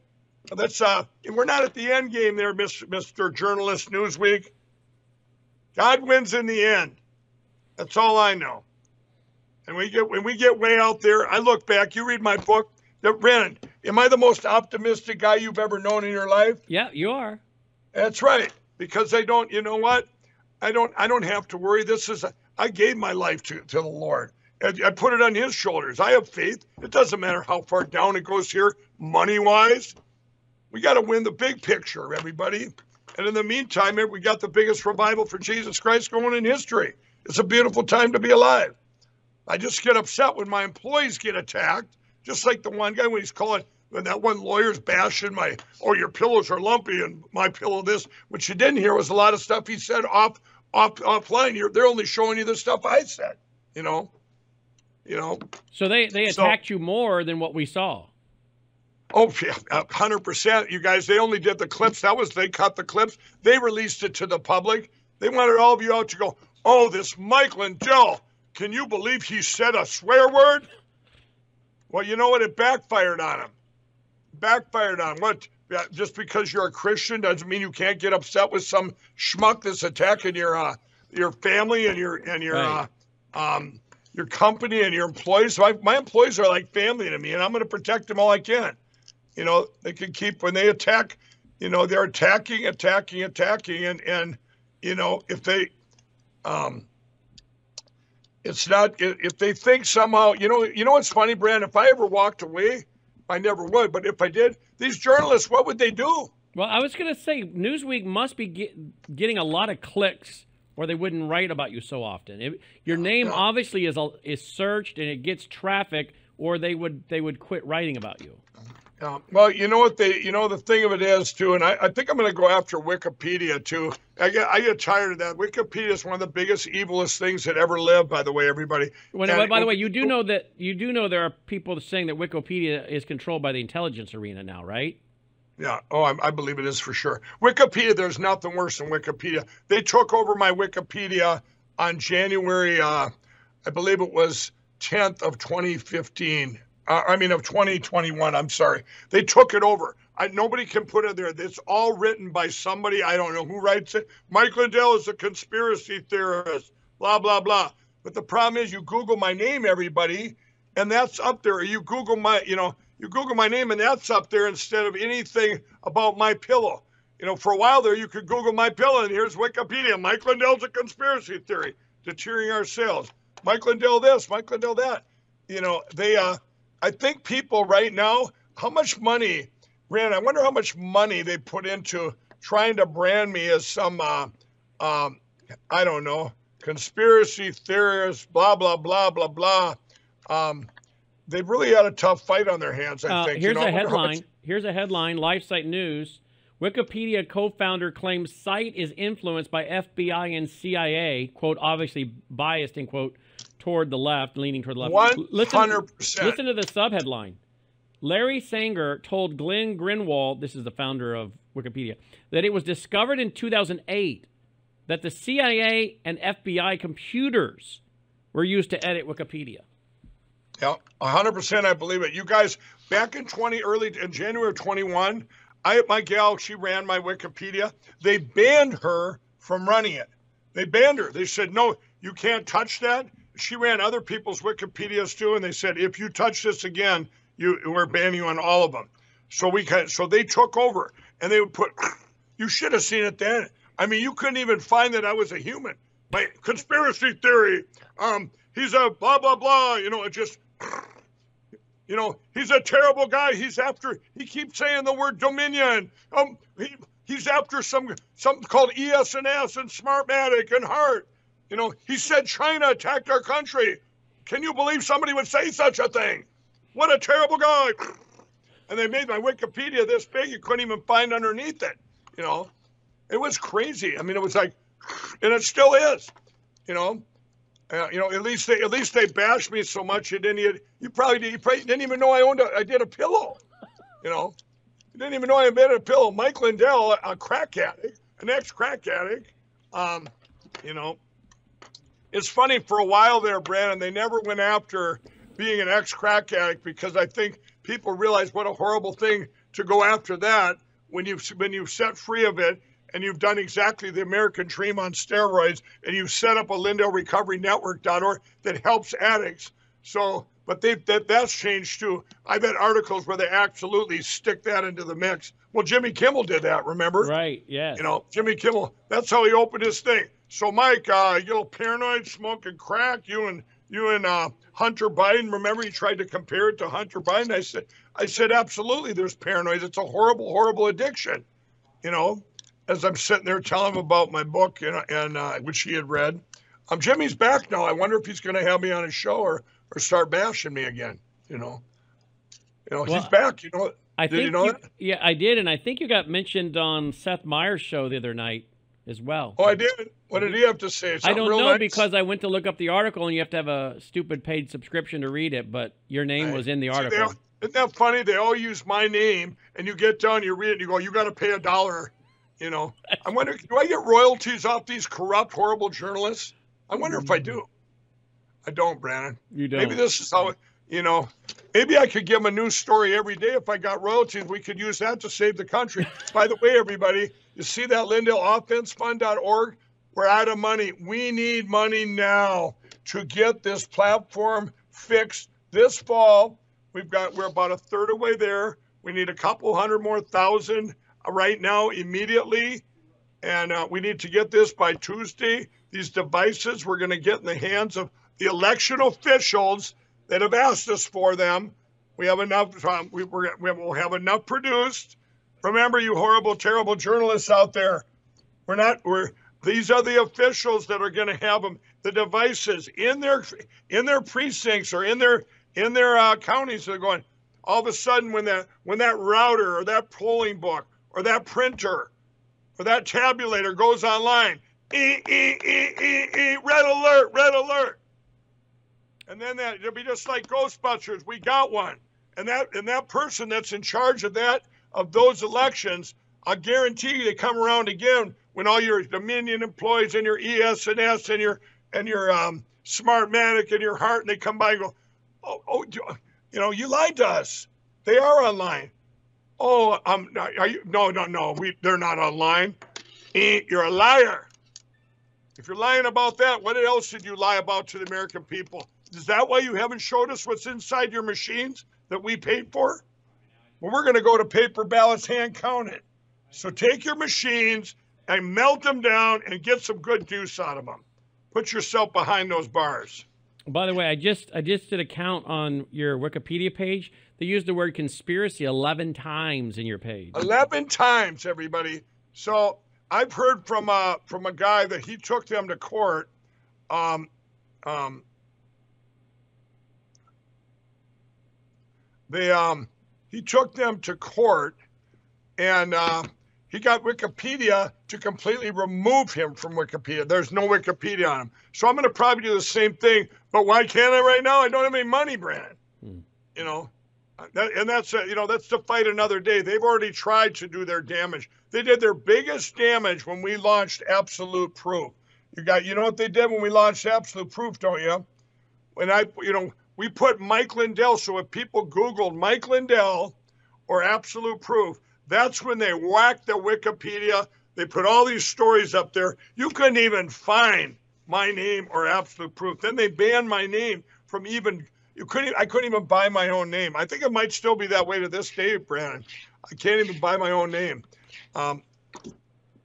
Speaker 2: That's uh, we're not at the end game there, Mr. Mr. Journalist Newsweek. God wins in the end. That's all I know. And we get when we get way out there, I look back. You read my book. That Brandon, am I the most optimistic guy you've ever known in your life?
Speaker 1: Yeah, you are.
Speaker 2: That's right. Because I don't, you know what? I don't, I don't have to worry. This is, I gave my life to, to the Lord. And I put it on His shoulders. I have faith. It doesn't matter how far down it goes here, money wise. We got to win the big picture, everybody. And in the meantime, we got the biggest revival for Jesus Christ going in history. It's a beautiful time to be alive. I just get upset when my employees get attacked, just like the one guy when he's calling when that one lawyer's bashing my oh your pillows are lumpy and my pillow this. What you didn't hear was a lot of stuff he said off off offline. You're, they're only showing you the stuff I said. You know, you know.
Speaker 1: So they they
Speaker 2: So-
Speaker 1: attacked you more than what we saw.
Speaker 2: Oh yeah, hundred percent. You guys, they only did the clips. That was they cut the clips. They released it to the public. They wanted all of you out to go. Oh, this Mike Lindell. Can you believe he said a swear word? Well, you know what? It backfired on him. Backfired on him. what? Yeah, Just because you're a Christian doesn't mean you can't get upset with some schmuck that's attacking your uh, your family and your and your
Speaker 1: Right.
Speaker 2: uh, um, your company and your employees. My, my employees are like family to me, and I'm going to protect them all I can. You know, they can keep when they attack. You know, they're attacking, attacking, attacking, and and you know if they, um, it's not if they think somehow. You know, you know what's funny, Brand? If I ever walked away, I never would. But if I did, these journalists, what would they do?
Speaker 1: Well, I was going to say Newsweek must be get, getting a lot of clicks, or they wouldn't write about you so often. If, your name obviously is a- is searched and it gets traffic, or they would they would quit writing about you.
Speaker 2: Yeah. Well, you know what they, you know, the thing of it is too, and I, I think I'm going to go after Wikipedia too. I get, I get tired of that. Wikipedia is one of the biggest, evilest things that ever lived. By the way, everybody.
Speaker 1: When, and, by the way, you do know that you do know there are people saying that Wikipedia is controlled by the intelligence arena now, right?
Speaker 2: Yeah. Oh, I, I believe it is for sure. Wikipedia. There's nothing worse than Wikipedia. They took over my Wikipedia on January, uh, I believe it was 10th of 2015 uh, I mean, of 2021. I'm sorry. They took it over. I, nobody can put it there. It's all written by somebody. I don't know who writes it. Mike Lindell is a conspiracy theorist, blah, blah, blah. But the problem is, you Google my name, everybody, and that's up there. You Google my, you know, you Google my name, and that's up there instead of anything about my pillow. You know, for a while there, you could Google my pillow, and here's Wikipedia. Mike Lindell's a conspiracy theory, deterring our sales. Mike Lindell this, Mike Lindell that. You know, they, uh, I think people right now, how much money, Rand, I wonder how much money they put into trying to brand me as some, uh, um, I don't know, conspiracy theorist, blah, blah, blah, blah, blah. Um, they've really had a tough fight on their hands, I uh, think.
Speaker 1: Here's
Speaker 2: you know,
Speaker 1: a headline. Much... Here's a headline LifeSite News. Wikipedia co founder claims site is influenced by FBI and CIA, quote, obviously biased, end quote, toward the left, leaning toward the left.
Speaker 2: One hundred percent.
Speaker 1: Listen to the subheadline. Larry Sanger told Glenn Greenwald, this is the founder of Wikipedia, that it was discovered in 2008 that the CIA and FBI computers were used to edit Wikipedia.
Speaker 2: Yeah, 100% I believe it. You guys, back in 20, early in January 21, I, my gal, she ran my Wikipedia. They banned her from running it. They banned her. They said, no, you can't touch that she ran other people's Wikipedias too, and they said if you touch this again, you we're banning you on all of them. So we can so they took over, and they would put. (clears throat) You should have seen it then. I mean, you couldn't even find that I was a human. My conspiracy theory. Um, he's a blah blah blah. You know, it just. (clears throat) You know, he's a terrible guy. He's after. He keeps saying the word Dominion. Um, he, he's after some something called ES&S and Smartmatic and Hart. You know, he said China attacked our country. Can you believe somebody would say such a thing? What a terrible guy. (clears throat) And they made my Wikipedia this big, you couldn't even find underneath it. You know, it was crazy. I mean, it was like, (clears throat) and it still is. You know, uh, you know, at least they at least they bashed me so much you didn't even, you probably, you probably didn't even know I owned a, I did a pillow. You know, you didn't even know I invented a pillow. Mike Lindell, a crack addict, an ex crack addict. Um, you know, it's funny for a while there, Brandon. They never went after being an ex-crack addict because I think people realize what a horrible thing to go after that when you've when you've set free of it and you've done exactly the American dream on steroids and you've set up a Lindell Recovery Network.org that helps addicts. So, but they that that's changed too. I've had articles where they absolutely stick that into the mix. Well, Jimmy Kimmel did that, remember?
Speaker 1: Right. Yeah.
Speaker 2: You know, Jimmy Kimmel. That's how he opened his thing. So, Mike, uh, you little paranoid, smoking crack. You and you and uh, Hunter Biden. Remember, you tried to compare it to Hunter Biden. I said, I said, absolutely. There's paranoid. It's a horrible, horrible addiction. You know, as I'm sitting there telling him about my book and, and uh, which he had read. Um, Jimmy's back now. I wonder if he's going to have me on his show or or start bashing me again. You know, you know, well, he's back. You know,
Speaker 1: I
Speaker 2: did
Speaker 1: think
Speaker 2: you know
Speaker 1: you, Yeah, I did, and I think you got mentioned on Seth Meyers' show the other night as well.
Speaker 2: Oh, I did. What did he have to say?
Speaker 1: I don't know nice? because I went to look up the article and you have to have a stupid paid subscription to read it, but your name right. was in the article.
Speaker 2: See, isn't that funny? They all use my name, and you get done, you read it, and you go, "You got to pay a dollar." You know, I wonder, do I get royalties off these corrupt, horrible journalists? I wonder if I do. I don't, Brandon.
Speaker 1: You don't.
Speaker 2: Maybe this is how. You know, maybe I could give them a new story every day if I got royalties. We could use that to save the country. By the way, everybody, you see that LindellOffenseFund.org? We're out of money. We need money now to get this platform fixed this fall. We've got we're about a third away there. We need a couple hundred more thousand right now immediately, and uh, we need to get this by Tuesday. These devices we're going to get in the hands of the election officials that have asked us for them. We have enough. Um, we, we will have enough produced. Remember, you horrible, terrible journalists out there. We're not. We're. These are the officials that are going to have them the devices in their in their precincts or in their in their uh, counties. They're going. all of a sudden when that when that router or that polling book or that printer or that tabulator goes online, e, e, e, e, e, red alert, red alert. And then that it'll be just like Ghostbusters. We got one. And that and that person that's in charge of that of those elections, I guarantee you they come around again when all your Dominion employees and your ES&S and your and your um, Smartmatic and your Hart, and they come by and go, oh, oh, you know, you lied to us. They are online. Oh, um, are you? No, no, no. We, they're not online. You're a liar. If you're lying about that, what else did you lie about to the American people? Is that why you haven't showed us what's inside your machines that we paid for? Well, we're going to go to paper ballots, hand counted. So take your machines and melt them down and get some good juice out of them. Put yourself behind those bars.
Speaker 1: By the way, I just I just did a count on your Wikipedia page. They used the word conspiracy 11 times in your page.
Speaker 2: 11 times, everybody. So I've heard from a, uh, from a guy that he took them to court. Um, um, they um, he took them to court, and uh, he got Wikipedia to completely remove him from Wikipedia. There's no Wikipedia on him. So I'm going to probably do the same thing. But why can't I right now? I don't have any money, Brandon. Hmm. You know, that, and that's a, you know that's to fight another day. They've already tried to do their damage. They did their biggest damage when we launched Absolute Proof. You got you know what they did when we launched Absolute Proof, don't you? When I you know we put Mike Lindell. So if people Googled Mike Lindell or Absolute Proof, that's when they whacked the Wikipedia. They put all these stories up there. You couldn't even find my name or absolute proof. Then they banned my name from even you couldn't I couldn't even buy my own name. I think it might still be that way to this day, Brandon. I can't even buy my own name. Um,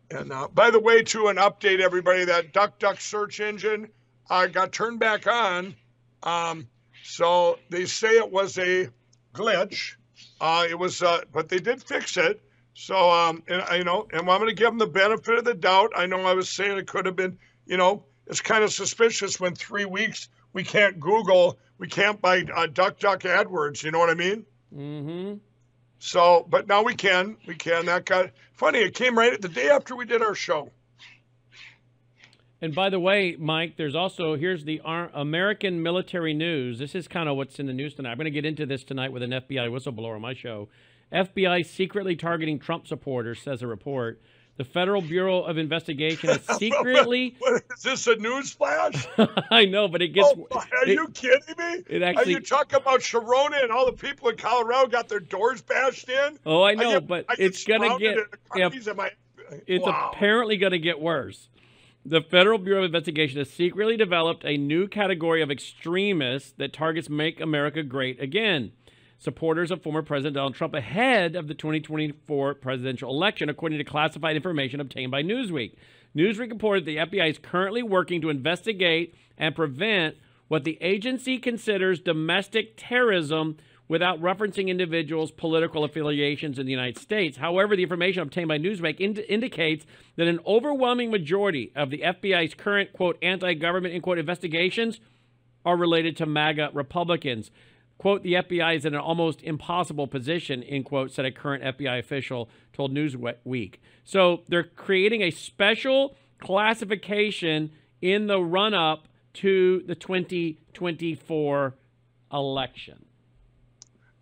Speaker 2: and uh, by the way, to an update, everybody, that DuckDuck search engine uh, got turned back on. Um, so they say it was a glitch. Uh, it was, uh, but they did fix it. So, um, and you know, and I'm going to give them the benefit of the doubt. I know I was saying it could have been, you know, it's kind of suspicious when three weeks we can't Google, we can't buy uh, Duck Duck AdWords. You know what I mean?
Speaker 1: Mm-hmm.
Speaker 2: So, but now we can. We can. That got funny. It came right at the day after we did our show.
Speaker 1: And by the way, Mike, there's also here's the American military news. This is kind of what's in the news tonight. I'm going to get into this tonight with an FBI whistleblower on my show. FBI secretly targeting Trump supporters, says a report. The Federal Bureau of Investigation is (laughs) secretly.
Speaker 2: what, is this a news flash? (laughs)
Speaker 1: I know, but it gets. Oh,
Speaker 2: are it, you kidding me?
Speaker 1: It actually.
Speaker 2: Are you talking about Sherronna and all the people in Colorado got their doors bashed in?
Speaker 1: Oh, I know, get, but it's gonna get. Yeah,
Speaker 2: my,
Speaker 1: it's wow. apparently gonna get worse. The Federal Bureau of Investigation has secretly developed a new category of extremists that targets Make America Great Again supporters of former President Donald Trump ahead of the 2024 presidential election, according to classified information obtained by Newsweek. Newsweek reported the FBI is currently working to investigate and prevent what the agency considers domestic terrorism without referencing individuals' political affiliations in the United States. However, the information obtained by Newsweek ind- indicates that an overwhelming majority of the FBI's current, quote, anti government, end quote, investigations are related to MAGA Republicans. Quote, the FBI is in an almost impossible position, end quote, said a current FBI official told Newsweek. So they're creating a special classification in the run up to the 2024 election.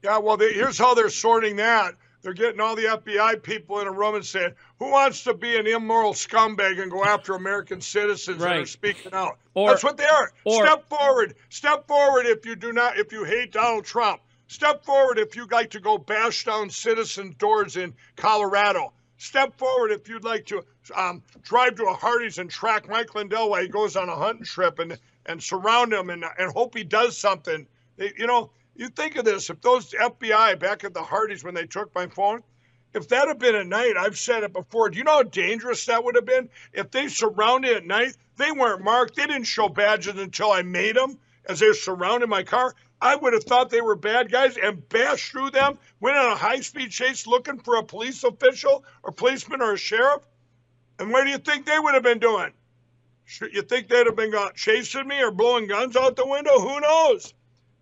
Speaker 2: Yeah, well, they, here's how they're sorting that. They're getting all the FBI people in a room and saying, "Who wants to be an immoral scumbag and go after American citizens right. that are speaking out?" Or, That's what they are. Or, Step forward. Step forward if you do not if you hate Donald Trump. Step forward if you'd like to go bash down citizen doors in Colorado. Step forward if you'd like to um, drive to a Hardee's and track Mike Lindell while he goes on a hunting trip and and surround him and and hope he does something. You know, you think of this if those FBI back at the Hardee's when they took my phone, if that had been at night, I've said it before. Do you know how dangerous that would have been? If they surrounded at night, they weren't marked. They didn't show badges until I made them as they surrounded my car. I would have thought they were bad guys and bashed through them, went on a high speed chase looking for a police official or policeman or a sheriff. And what do you think they would have been doing? You think they'd have been chasing me or blowing guns out the window? Who knows?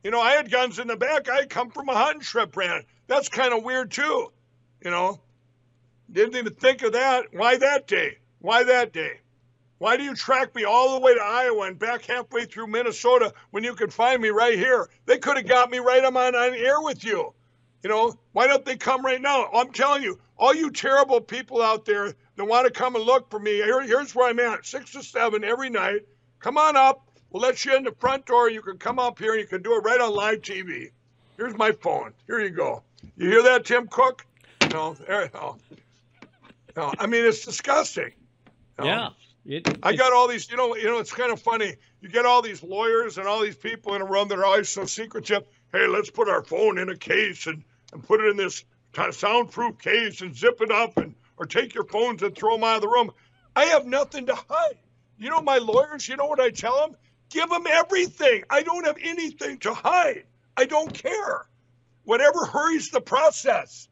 Speaker 2: You know, I had guns in the back. I come from a hunting trip, Brandon. That's kind of weird too. You know, didn't even think of that. Why that day? Why that day? Why do you track me all the way to Iowa and back halfway through Minnesota when you could find me right here? They could have got me right on, on air with you. You know, why don't they come right now? I'm telling you, all you terrible people out there that want to come and look for me, here, here's where I'm at, six to seven every night. Come on up. We'll let you in the front door. You can come up here and you can do it right on live TV. Here's my phone. Here you go. You hear that, Tim Cook? No, there. No. no I mean, it's disgusting.
Speaker 1: Yeah. It,
Speaker 2: I got all these, you know, you know, it's kind of funny. You get all these lawyers and all these people in a room that are always so secretive. Hey, let's put our phone in a case and, and put it in this kind of soundproof case and zip it up and or take your phones and throw them out of the room. I have nothing to hide. You know, my lawyers, you know what I tell them? Give them everything. I don't have anything to hide. I don't care. Whatever hurries the process.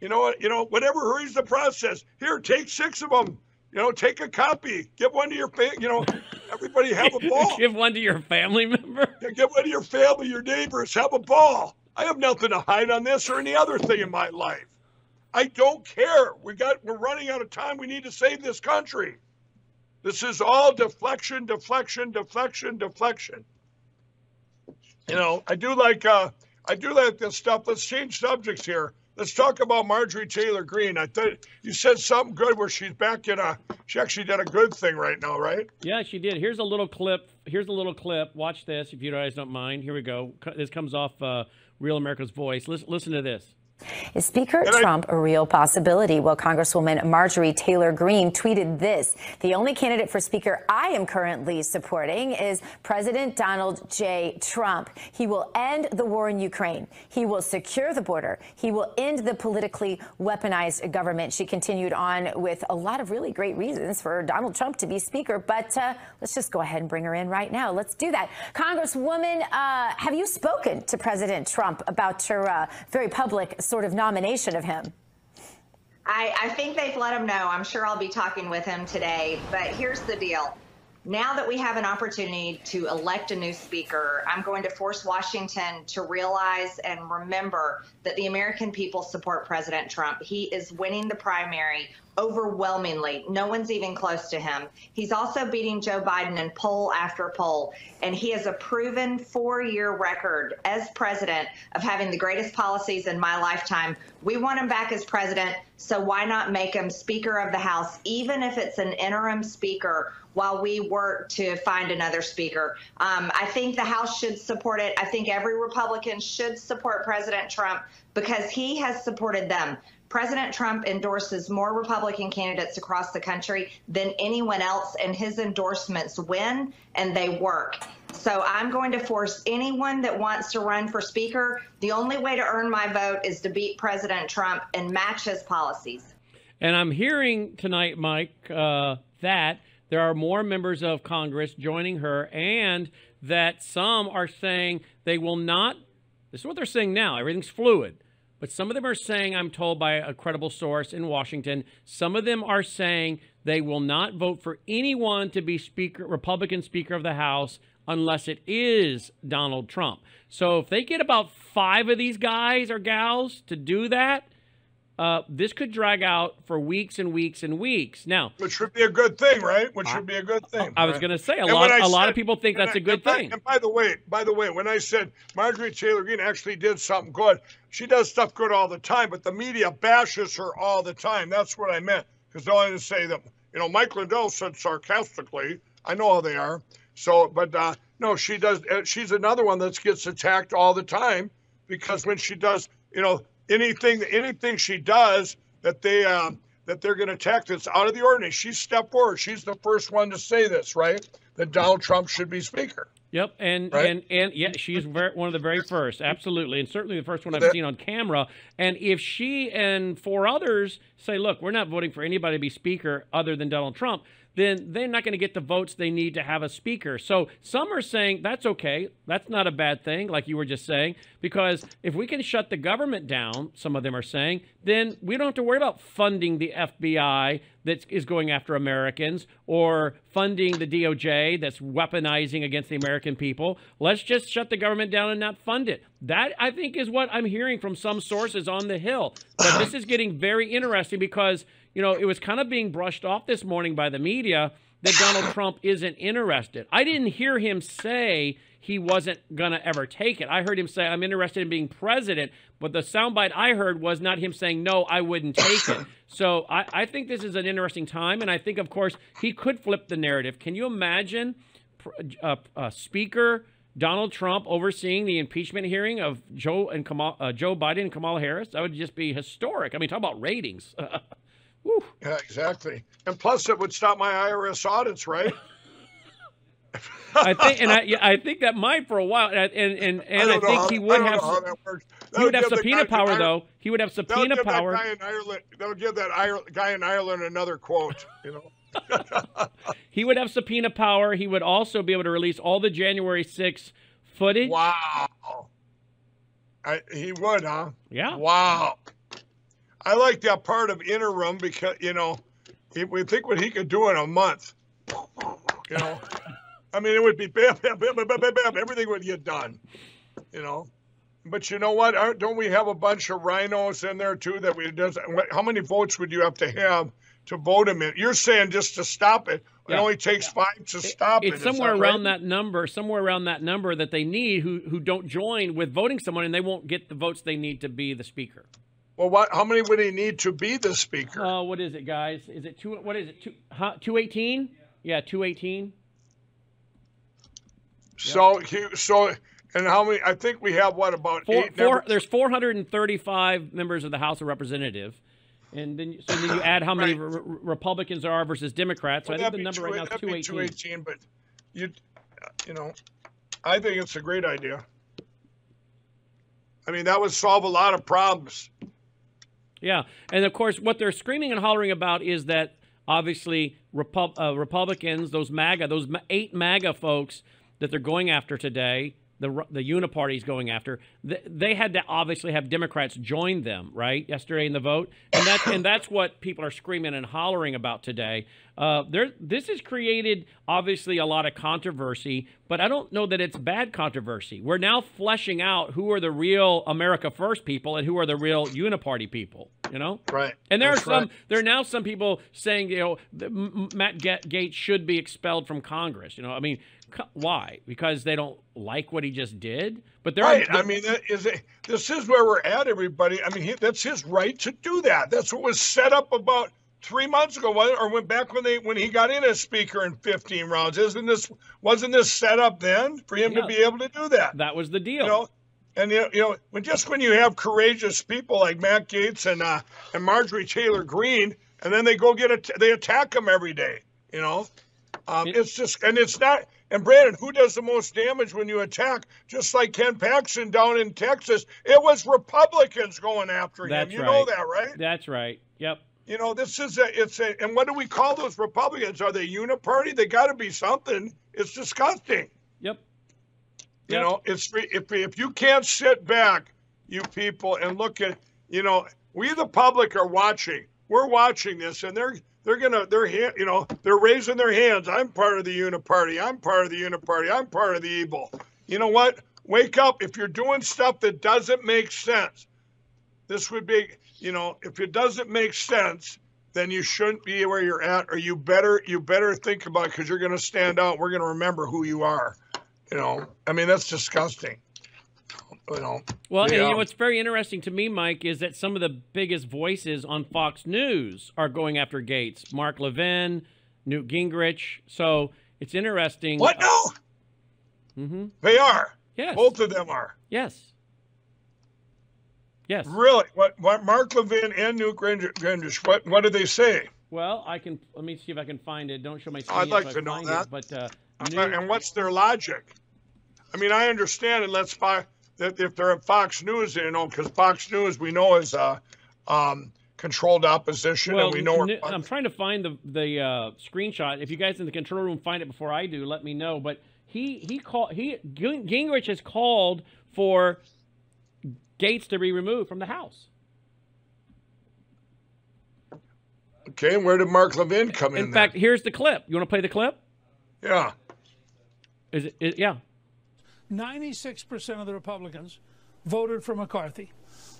Speaker 2: You know what? You know, whatever hurries the process. Here, take six of them. You know, take a copy. Give one to your family. You know, everybody have a (laughs) ball.
Speaker 1: give one to your family member.
Speaker 2: Yeah, give one to your family, your neighbors. Have a ball. I have nothing to hide on this or any other thing in my life. I don't care. We got we're running out of time. We need to save this country. This is all deflection, deflection, deflection, deflection. You know, I do like uh, I do like this stuff. Let's change subjects here. Let's talk about Marjorie Taylor Greene. I thought you said something good where she's back in a. She actually did a good thing right now, right?
Speaker 1: Yeah, she did. Here's a little clip. Here's a little clip. Watch this, if you guys don't mind. Here we go. This comes off uh, Real America's Voice. Listen, listen to this.
Speaker 3: Is Speaker Trump a real possibility? Well, Congresswoman Marjorie Taylor Greene tweeted this. The only candidate for Speaker I am currently supporting is President Donald J. Trump. He will end the war in Ukraine. He will secure the border. He will end the politically weaponized government. She continued on with a lot of really great reasons for Donald Trump to be Speaker. But uh, let's just go ahead and bring her in right now. Let's do that. Congresswoman, uh, have you spoken to President Trump about your uh, very public sort of nomination of him?
Speaker 4: I, I think they've let him know. I'm sure I'll be talking with him today. But here's the deal now that we have an opportunity to elect a new speaker, I'm going to force Washington to realize and remember that the American people support President Trump. He is winning the primary overwhelmingly. No one's even close to him. He's also beating Joe Biden in poll after poll. And he has a proven four year record as president of having the greatest policies in my lifetime. We want him back as president. So why not make him Speaker of the House, even if it's an interim speaker? While we work to find another speaker. Um, I think the House should support it. I think every Republican should support President Trump because he has supported them. President Trump endorses more Republican candidates across the country than anyone else, and his endorsements win and they work. So I'm going to force anyone that wants to run for Speaker. The only way to earn my vote is to beat President Trump and match his policies.
Speaker 1: And I'm hearing tonight, Mike, uh, that there are more members of Congress joining her, and that some are saying they will not. This is what they're saying now. Everything's fluid. But some of them are saying, I'm told by a credible source in Washington, some of them are saying they will not vote for anyone to be speaker, Republican Speaker of the House unless it is Donald Trump. So if they get about five of these guys or gals to do that, uh, this could drag out for weeks and weeks and weeks. Now,
Speaker 2: which should be a good thing, right? Which should be a good thing.
Speaker 1: I, I was going to say a lot. A said, lot of people think that's
Speaker 2: I,
Speaker 1: a good
Speaker 2: and
Speaker 1: thing.
Speaker 2: By, and by the way, by the way, when I said Marjorie Taylor Greene actually did something good, she does stuff good all the time, but the media bashes her all the time. That's what I meant. Because I wanted to say that you know Mike Lindell said sarcastically. I know how they are. So, but uh, no, she does. Uh, she's another one that gets attacked all the time because when she does, you know, anything anything she does that they uh, that they're going to attack that's out of the ordinary. She stepped forward. She's the first one to say this, right? That Donald Trump should be speaker.
Speaker 1: Yep, and right? and and yeah, she's very, one of the very first, absolutely, and certainly the first one I've seen on camera. And if she and four others say, "Look, we're not voting for anybody to be speaker other than Donald Trump," then they're not going to get the votes they need to have a speaker. So some are saying that's okay. That's not a bad thing, like you were just saying, because if we can shut the government down, some of them are saying, then we don't have to worry about funding the FBI that is going after Americans or funding the DOJ that's weaponizing against the American people. Let's just shut the government down and not fund it. That I think is what I'm hearing from some sources on the Hill. But this is getting very interesting because you know it was kind of being brushed off this morning by the media that Donald (coughs) Trump isn't interested. I didn't hear him say he wasn't going to ever take it. I heard him say, I'm interested in being president. But the soundbite I heard was not him saying, no, I wouldn't take it. (coughs) So I, I think this is an interesting time. And I think, of course, he could flip the narrative. Can you imagine uh, uh, Speaker Donald Trump overseeing the impeachment hearing of Joe and Kamal, uh, Joe Biden and Kamala Harris? That would just be historic. I mean, talk about ratings. (laughs)
Speaker 2: yeah, exactly. And plus, it would stop my IRS audits, right? (laughs)
Speaker 1: I think, and I, I think that might for a while, and and and, I, I, think
Speaker 2: how,
Speaker 1: he would have. He would have subpoena
Speaker 2: guy,
Speaker 1: power, though. He would have subpoena
Speaker 2: give
Speaker 1: power.
Speaker 2: That guy in Ireland, they'll give that guy in Ireland another quote. You know. (laughs)
Speaker 1: he would have subpoena power. He would also be able to release all the January 6th footage.
Speaker 2: Wow. I, he would, huh?
Speaker 1: Yeah.
Speaker 2: Wow. I like that part of interim because you know, we think what he could do in a month. You know. I mean, it would be bam, bam, bam, bam, bam, bam, Everything would get done, you know. But you know what? Don't we have a bunch of RINOs in there too? That we does. How many votes would you have to have to vote him in? You're saying just to stop it. It only takes yeah. five to stop
Speaker 1: it. It's somewhere that around right? that number, somewhere around that number that they need who who don't join with voting someone, and they won't get the votes they need to be the speaker.
Speaker 2: Well, what? How many would he need to be the speaker?
Speaker 1: Oh, uh, what is it, guys? Is it two? What is it? Two? Two eighteen? Yeah, two eighteen.
Speaker 2: So so and how many? I think we have what about
Speaker 1: four,
Speaker 2: eight?
Speaker 1: Four, there's 435 members of the House of Representatives, and then so then you add how many right. re- Republicans there are versus Democrats. So well, I think the number right now is 218. 218.
Speaker 2: But you, you know, I think it's a great idea. I mean, that would solve a lot of problems.
Speaker 1: Yeah, and of course, what they're screaming and hollering about is that obviously uh, Republicans, those MAGA, those eight MAGA folks that they're going after today, the the Uniparty is going after, they, they had to obviously have Democrats join them, right? Yesterday in the vote, and that's and that's what people are screaming and hollering about today. Uh, there, this has created obviously a lot of controversy, but I don't know that it's bad controversy. We're now fleshing out who are the real America First people and who are the real uniparty people. You know,
Speaker 2: right?
Speaker 1: And there
Speaker 2: That's
Speaker 1: are some.
Speaker 2: Right.
Speaker 1: There are now some people saying, you know, Matt Gaetz should be expelled from Congress. You know, I mean, why? Because they don't like what he just did. But there
Speaker 2: right.
Speaker 1: Are,
Speaker 2: I mean, is it, this is where we're at, everybody. I mean, he, that's his right to do that. That's what was set up about three months ago, or went back when they when he got in as speaker in 15 rounds. Isn't this wasn't this set up then for him yeah, to be able to do that?
Speaker 1: That was the deal.
Speaker 2: You know, and you know, when just when you have courageous people like Matt Gaetz and uh, and Marjorie Taylor Greene, and then they go get it, they attack him every day. You know, um, it, it's just and it's not. And Brandon, who does the most damage when you attack? Just like Ken Paxton down in Texas, it was Republicans going after
Speaker 1: That's
Speaker 2: him. You
Speaker 1: right.
Speaker 2: know that, right?
Speaker 1: That's right. Yep.
Speaker 2: You know, this is a, it's a, and what do we call those Republicans? Are they uniparty? They got to be something. It's disgusting.
Speaker 1: Yep.
Speaker 2: You yep. know, it's if if you can't sit back, you people, and look at, you know, we the public are watching. We're watching this, and they're they're gonna they're you know they're raising their hands. I'm part of the uniparty. I'm part of the uniparty. I'm part of the evil. You know what? Wake up! If you're doing stuff that doesn't make sense, this would be you know, if it doesn't make sense, then you shouldn't be where you're at, or you better you better think about it because you're to stand out. We're to remember who you are. You know, I mean that's disgusting. You know.
Speaker 1: Well, and what's very interesting to me, Mike, is that some of the biggest voices on Fox News are going after Gaetz. Mark Levin, Newt Gingrich. So it's interesting.
Speaker 2: What? No.
Speaker 1: Mm-hmm.
Speaker 2: They are.
Speaker 1: Yes.
Speaker 2: Both of them are.
Speaker 1: Yes. Yes.
Speaker 2: Really? What? What? Mark Levin and Newt Gingrich. What? What did they say?
Speaker 1: Well, I can. Let me see if I can find it. Don't show my screen.
Speaker 2: I'd like
Speaker 1: to
Speaker 2: know that.
Speaker 1: It, but uh,
Speaker 2: Newt, and what's their logic? I mean, I understand, and let's that if they're at Fox News, you know, because Fox News we know is a um, controlled opposition,
Speaker 1: well,
Speaker 2: and we know.
Speaker 1: I'm trying to find the the uh, screenshot. If you guys in the control room find it before I do, let me know. But he he called he Gingrich has called for Gaetz to be removed from the House.
Speaker 2: Okay, where did Mark Levin come in?
Speaker 1: In fact, here's the clip. You want to play the clip?
Speaker 2: Yeah.
Speaker 1: Is it? Is, yeah.
Speaker 5: 96% of the Republicans voted for McCarthy.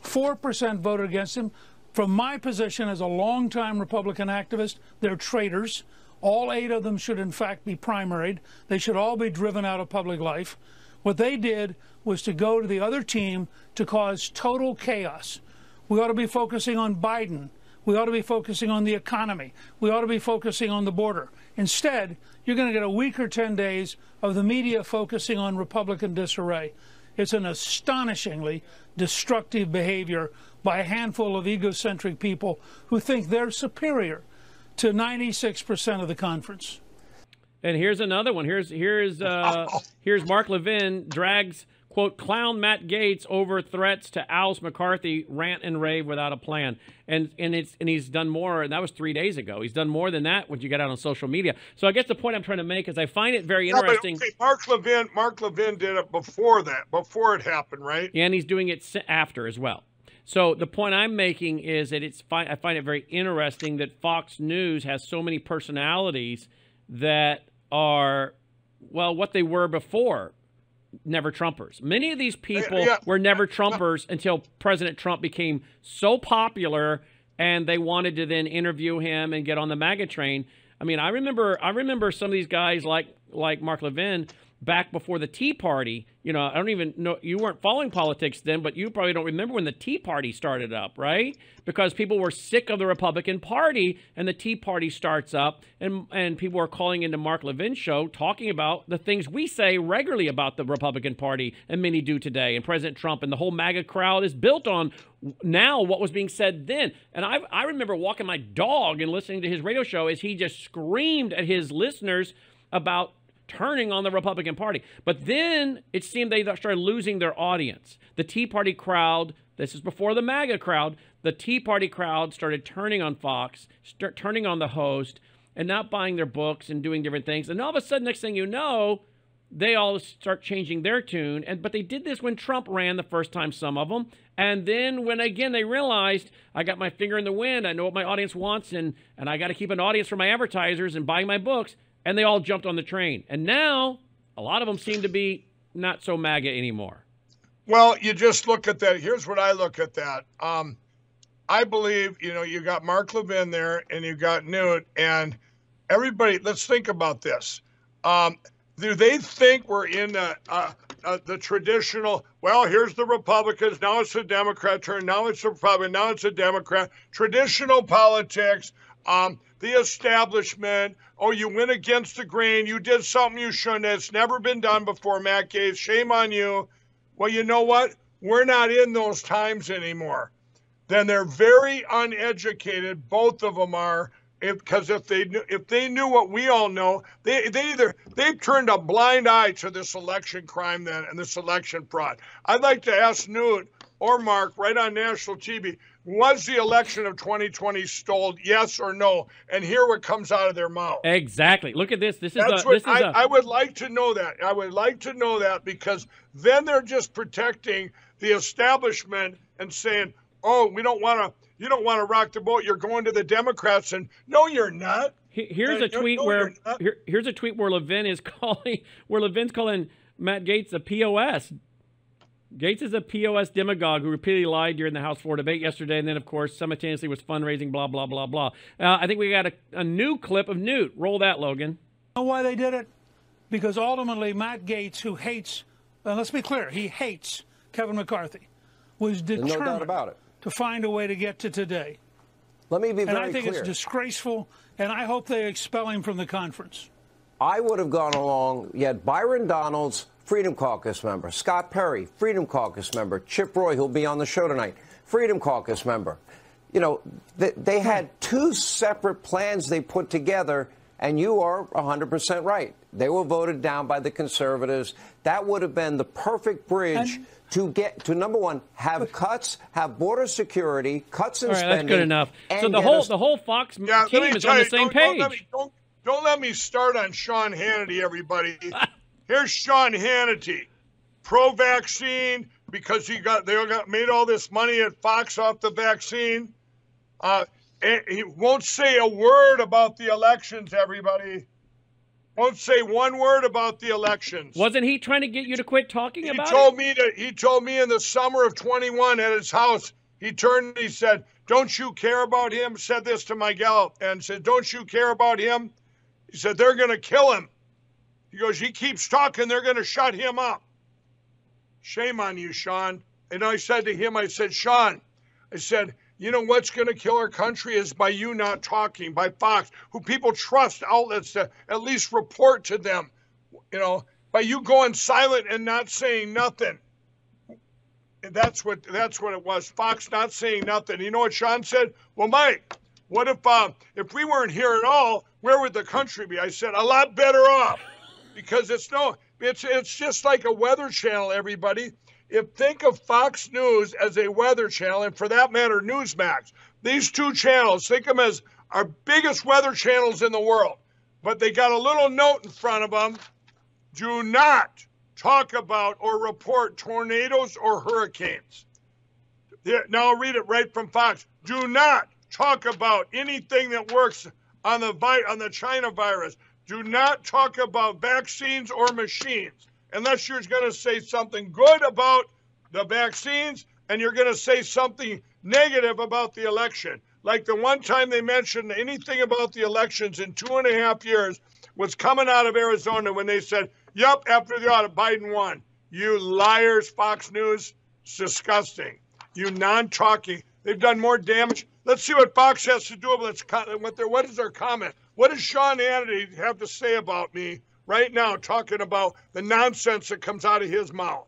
Speaker 5: 4% voted against him. From my position as a longtime Republican activist, they're traitors. All eight of them should, in fact, be primaried. They should all be driven out of public life. What they did was to go to the other team to cause total chaos. We ought to be focusing on Biden. We ought to be focusing on the economy. We ought to be focusing on the border. Instead, you're going to get a week or 10 days of the media focusing on Republican disarray. It's an astonishingly destructive behavior by a handful of egocentric people who think they're superior to 96% of the conference.
Speaker 1: And here's another one. Here's here's uh, (laughs) here's Mark Levin drags quote clown Matt Gaetz over threats to oust McCarthy, rant and rave without a plan. And and it's and he's done more. And that was three days ago. He's done more than that when you get out on social media. So I guess the point I'm trying to make is I find it very interesting.
Speaker 2: No, okay, Mark Levin Mark Levin did it before that, before it happened, right?
Speaker 1: Yeah, And he's doing it after as well. So the point I'm making is that it's I find it very interesting that Fox News has so many personalities that are well what they were before never Trumpers. Many of these people yeah. were never Trumpers until President Trump became so popular and they wanted to then interview him and get on the MAGA train. I mean, I remember I remember some of these guys like like Mark Levin back before the Tea Party. You know, I don't even know you weren't following politics then, but you probably don't remember when the Tea Party started up, right? Because people were sick of the Republican Party and the Tea Party starts up and and people are calling into Mark Levin's show talking about the things we say regularly about the Republican Party and many do today and President Trump and the whole MAGA crowd is built on now what was being said then. And I I remember walking my dog and listening to his radio show as he just screamed at his listeners about turning on the Republican Party. But then it seemed they started losing their audience. The Tea Party crowd, this is before the MAGA crowd, the Tea Party crowd started turning on Fox, start turning on the host, and not buying their books and doing different things. And all of a sudden, next thing you know, they all start changing their tune. And but they did this when Trump ran the first time, some of them. And then when again they realized I got my finger in the wind, I know what my audience wants, and and I got to keep an audience for my advertisers and buying my books and they all jumped on the train. And now a lot of them seem to be not so MAGA anymore.
Speaker 2: Well, you just look at that. Here's what I look at that. Um, I believe, you know, you got Mark Levin there and you got Newt and everybody. Let's think about this. Um, do they think we're in a, a, a, the traditional, well, here's the Republicans, now it's the Democrat turn, now it's the Republican, now it's a Democrat, traditional politics, um, the establishment, oh, you went against the grain, you did something you shouldn't. It's never been done before, Matt Gaetz. Shame on you. Well, you know what? We're not in those times anymore. Then they're very uneducated. Both of them are, because if, if they knew, if they knew what we all know, they they either they've turned a blind eye to this election crime then and this election fraud. I'd like to ask Newt or Mark right on national TV was the election of 2020 stolen? Yes or no? And hear what comes out of their mouth.
Speaker 1: Exactly. Look at this. This is
Speaker 2: That's
Speaker 1: a, what this is
Speaker 2: I,
Speaker 1: a...
Speaker 2: I would like to know that. I would like to know that because then they're just protecting the establishment and saying, "Oh, we don't want to. You don't want to rock the boat. You're going to the Democrats." And no, you're not.
Speaker 1: Here's a tweet no, where here, here's a tweet where Levin is (laughs) calling where Levin's calling Matt Gaetz a POS Gaetz is a POS demagogue who repeatedly lied during the House floor debate yesterday, and then, of course, simultaneously was fundraising, blah, blah, blah, blah. Uh, I think we got a, a, new clip of Newt. Roll that, Logan.
Speaker 5: You know why they did it? Because ultimately, Matt Gaetz, who hates, uh, let's be clear, he hates Kevin McCarthy, was determined
Speaker 6: no about it.
Speaker 5: to find a way to get to today.
Speaker 6: Let me be very clear.
Speaker 5: And I think
Speaker 6: clear.
Speaker 5: it's disgraceful, and I hope they expel him from the conference.
Speaker 6: I would have gone along. Yet Byron Donalds Freedom Caucus member. Scott Perry, Freedom Caucus member. Chip Roy, who'll be on the show tonight, Freedom Caucus member. You know, they, they had two separate plans they put together, and you are 100% right. They were voted down by the conservatives. That would have been the perfect bridge. And to get to number one, have cuts, have border security, cuts in
Speaker 1: All right,
Speaker 6: spending.
Speaker 1: That's good enough. So the whole the whole Fox yeah, team is on the same
Speaker 2: don't,
Speaker 1: page.
Speaker 2: Don't let, me, don't, don't let me start on Sean Hannity, everybody. (laughs) Here's Sean Hannity, pro-vaccine because he got they got made all this money at Fox off the vaccine. Uh, he won't say a word about the elections. Everybody, Won't say one word about the elections.
Speaker 1: Wasn't he trying to get you to quit talking
Speaker 2: he
Speaker 1: about He
Speaker 2: told
Speaker 1: it?
Speaker 2: me to he told me in the summer of 21 at his house he turned and he said don't you care about him said this to my gal and said don't you care about him he said they're going to kill him he goes he keeps talking they're going to shut him up shame on you sean and i said to him i said sean i said you know what's going to kill our country is by you not talking by fox who people trust outlets to at least report to them you know by you going silent and not saying nothing. That's what that's what it was. Fox not saying nothing. You know what Sean said? Well, Mike, what if uh, if we weren't here at all? Where would the country be? I said a lot better off, because it's no, it's it's just like a weather channel. Everybody, if think of Fox News as a weather channel, and for that matter, Newsmax. These two channels, think of them as our biggest weather channels in the world. But they got a little note in front of them do not talk about or report tornadoes or hurricanes. Now I'll read it right from Fox. Do not talk about anything that works on the on the China virus. Do not talk about vaccines or machines unless you're going to say something good about the vaccines and you're going to say something negative about the election. Like the one time they mentioned anything about the elections in two and a half years was coming out of Arizona when they said, Yep, after the audit, Biden won. You liars, Fox News. It's disgusting. You non-talking. They've done more damage. Let's see what Fox has to do with what is their comment? What does Sean Hannity have to say about me right now, talking about the nonsense that comes out of his mouth?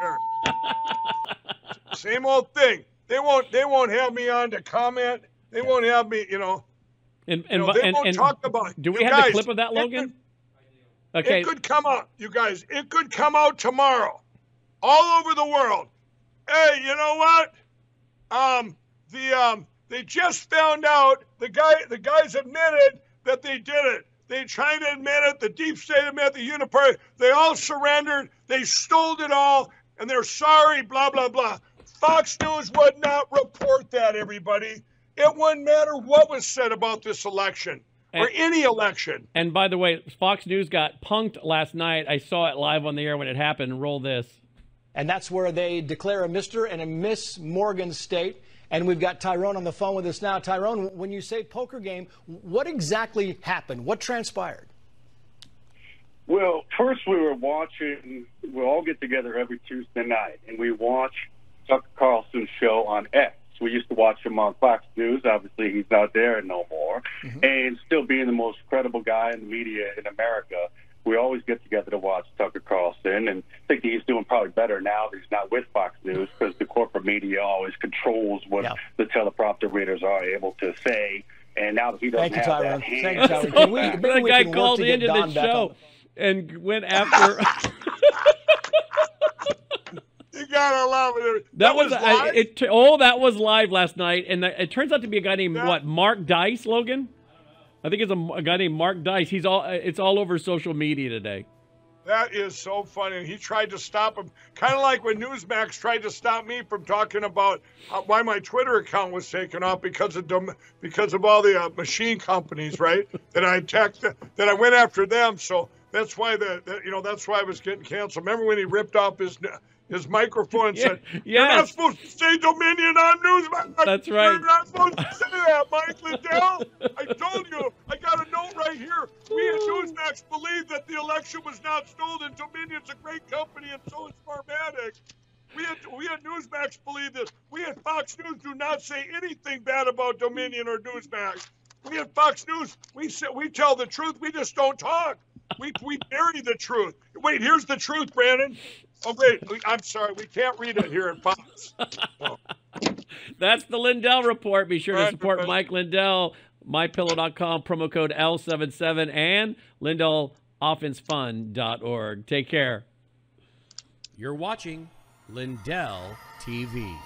Speaker 2: (laughs) Same old thing. They won't. They won't have me on to comment. They won't have me. You know.
Speaker 1: And and,
Speaker 2: you know, they
Speaker 1: and,
Speaker 2: won't
Speaker 1: and
Speaker 2: talk about it.
Speaker 1: do we
Speaker 2: You
Speaker 1: have
Speaker 2: guys,
Speaker 1: the clip of that,
Speaker 2: it
Speaker 1: Logan?
Speaker 2: could-
Speaker 1: Okay.
Speaker 2: It could come out, you guys. It could come out tomorrow, all over the world. Hey, you know what? Um, the um, they just found out the guy. The guys admitted that they did it. They China admit it. The deep state admit the Uniparty. They all surrendered. They stole it all, and they're sorry. Blah blah blah. Fox News would not report that. Everybody, it wouldn't matter what was said about this election or
Speaker 1: And-
Speaker 2: any election.
Speaker 1: And by the way, Fox News got punked last night. I saw it live on the air when it happened. Roll this.
Speaker 7: And that's where they declare a Mr. and a Miss Morgan State. And we've got Tyrone on the phone with us now. Tyrone, when you say poker game, what exactly happened? What transpired?
Speaker 8: Well, first we were watching. We all get together every Tuesday night, and we watch Tucker Carlson's show on X. We used to watch him on Fox News. Obviously, he's not there no more. Mm-hmm. And still being the most credible guy in the media in America, we always get together to watch Tucker Carlson. And I think he's doing probably better now that he's not with Fox News because the corporate media always controls what
Speaker 7: Yeah.
Speaker 8: the teleprompter readers are able to say. And now that he doesn't
Speaker 7: Thank you,
Speaker 8: have
Speaker 7: Tyrone.
Speaker 8: that hand,
Speaker 7: Thank you, Tyrone. Can (laughs) we, maybe
Speaker 1: the
Speaker 7: we
Speaker 1: guy
Speaker 7: can work
Speaker 1: called
Speaker 7: to
Speaker 1: into
Speaker 7: Don
Speaker 1: the
Speaker 7: back
Speaker 1: show and went after. (laughs)
Speaker 2: You gotta love it.
Speaker 1: That, was, I,
Speaker 2: live?
Speaker 1: it. Oh, that was live last night, and the, it turns out to be a guy named
Speaker 2: Yeah.
Speaker 1: what? Mark Dice, Logan. I think it's a, a guy named Mark Dice. He's all. It's all over social media today.
Speaker 2: That is so funny. He tried to stop him, kind of like when Newsmax tried to stop me from talking about uh, why my Twitter account was taken off because of dom- because of all the uh, machine companies, right? (laughs) that I attacked, that I went after them. So that's why the, the you know that's why I was getting canceled. Remember when he ripped off his his microphone and (laughs)
Speaker 1: Yeah,
Speaker 2: said, "You're not supposed to say Dominion on Newsmax." (laughs)
Speaker 1: That's right.
Speaker 2: You're not supposed to say that, Mike Lindell. I told you. I got a note right here. We at Newsmax believe that the election was not stolen. Dominion's a great company, and so is Smartmatic. We at, we at Newsmax believe this. We at Fox News do not say anything bad about Dominion or Newsmax. We at Fox News, we say, we tell the truth. We just don't talk. We we bury the truth. Wait, here's the truth, Brandon. Oh wait, I'm sorry, we can't read it here at Fox. (laughs)
Speaker 1: That's the Lindell report. Be sure to support
Speaker 2: right.
Speaker 1: Mike Lindell. MyPillow.com promo code L77 and LindellOffenseFund.org. Take care. You're watching Lindell TV.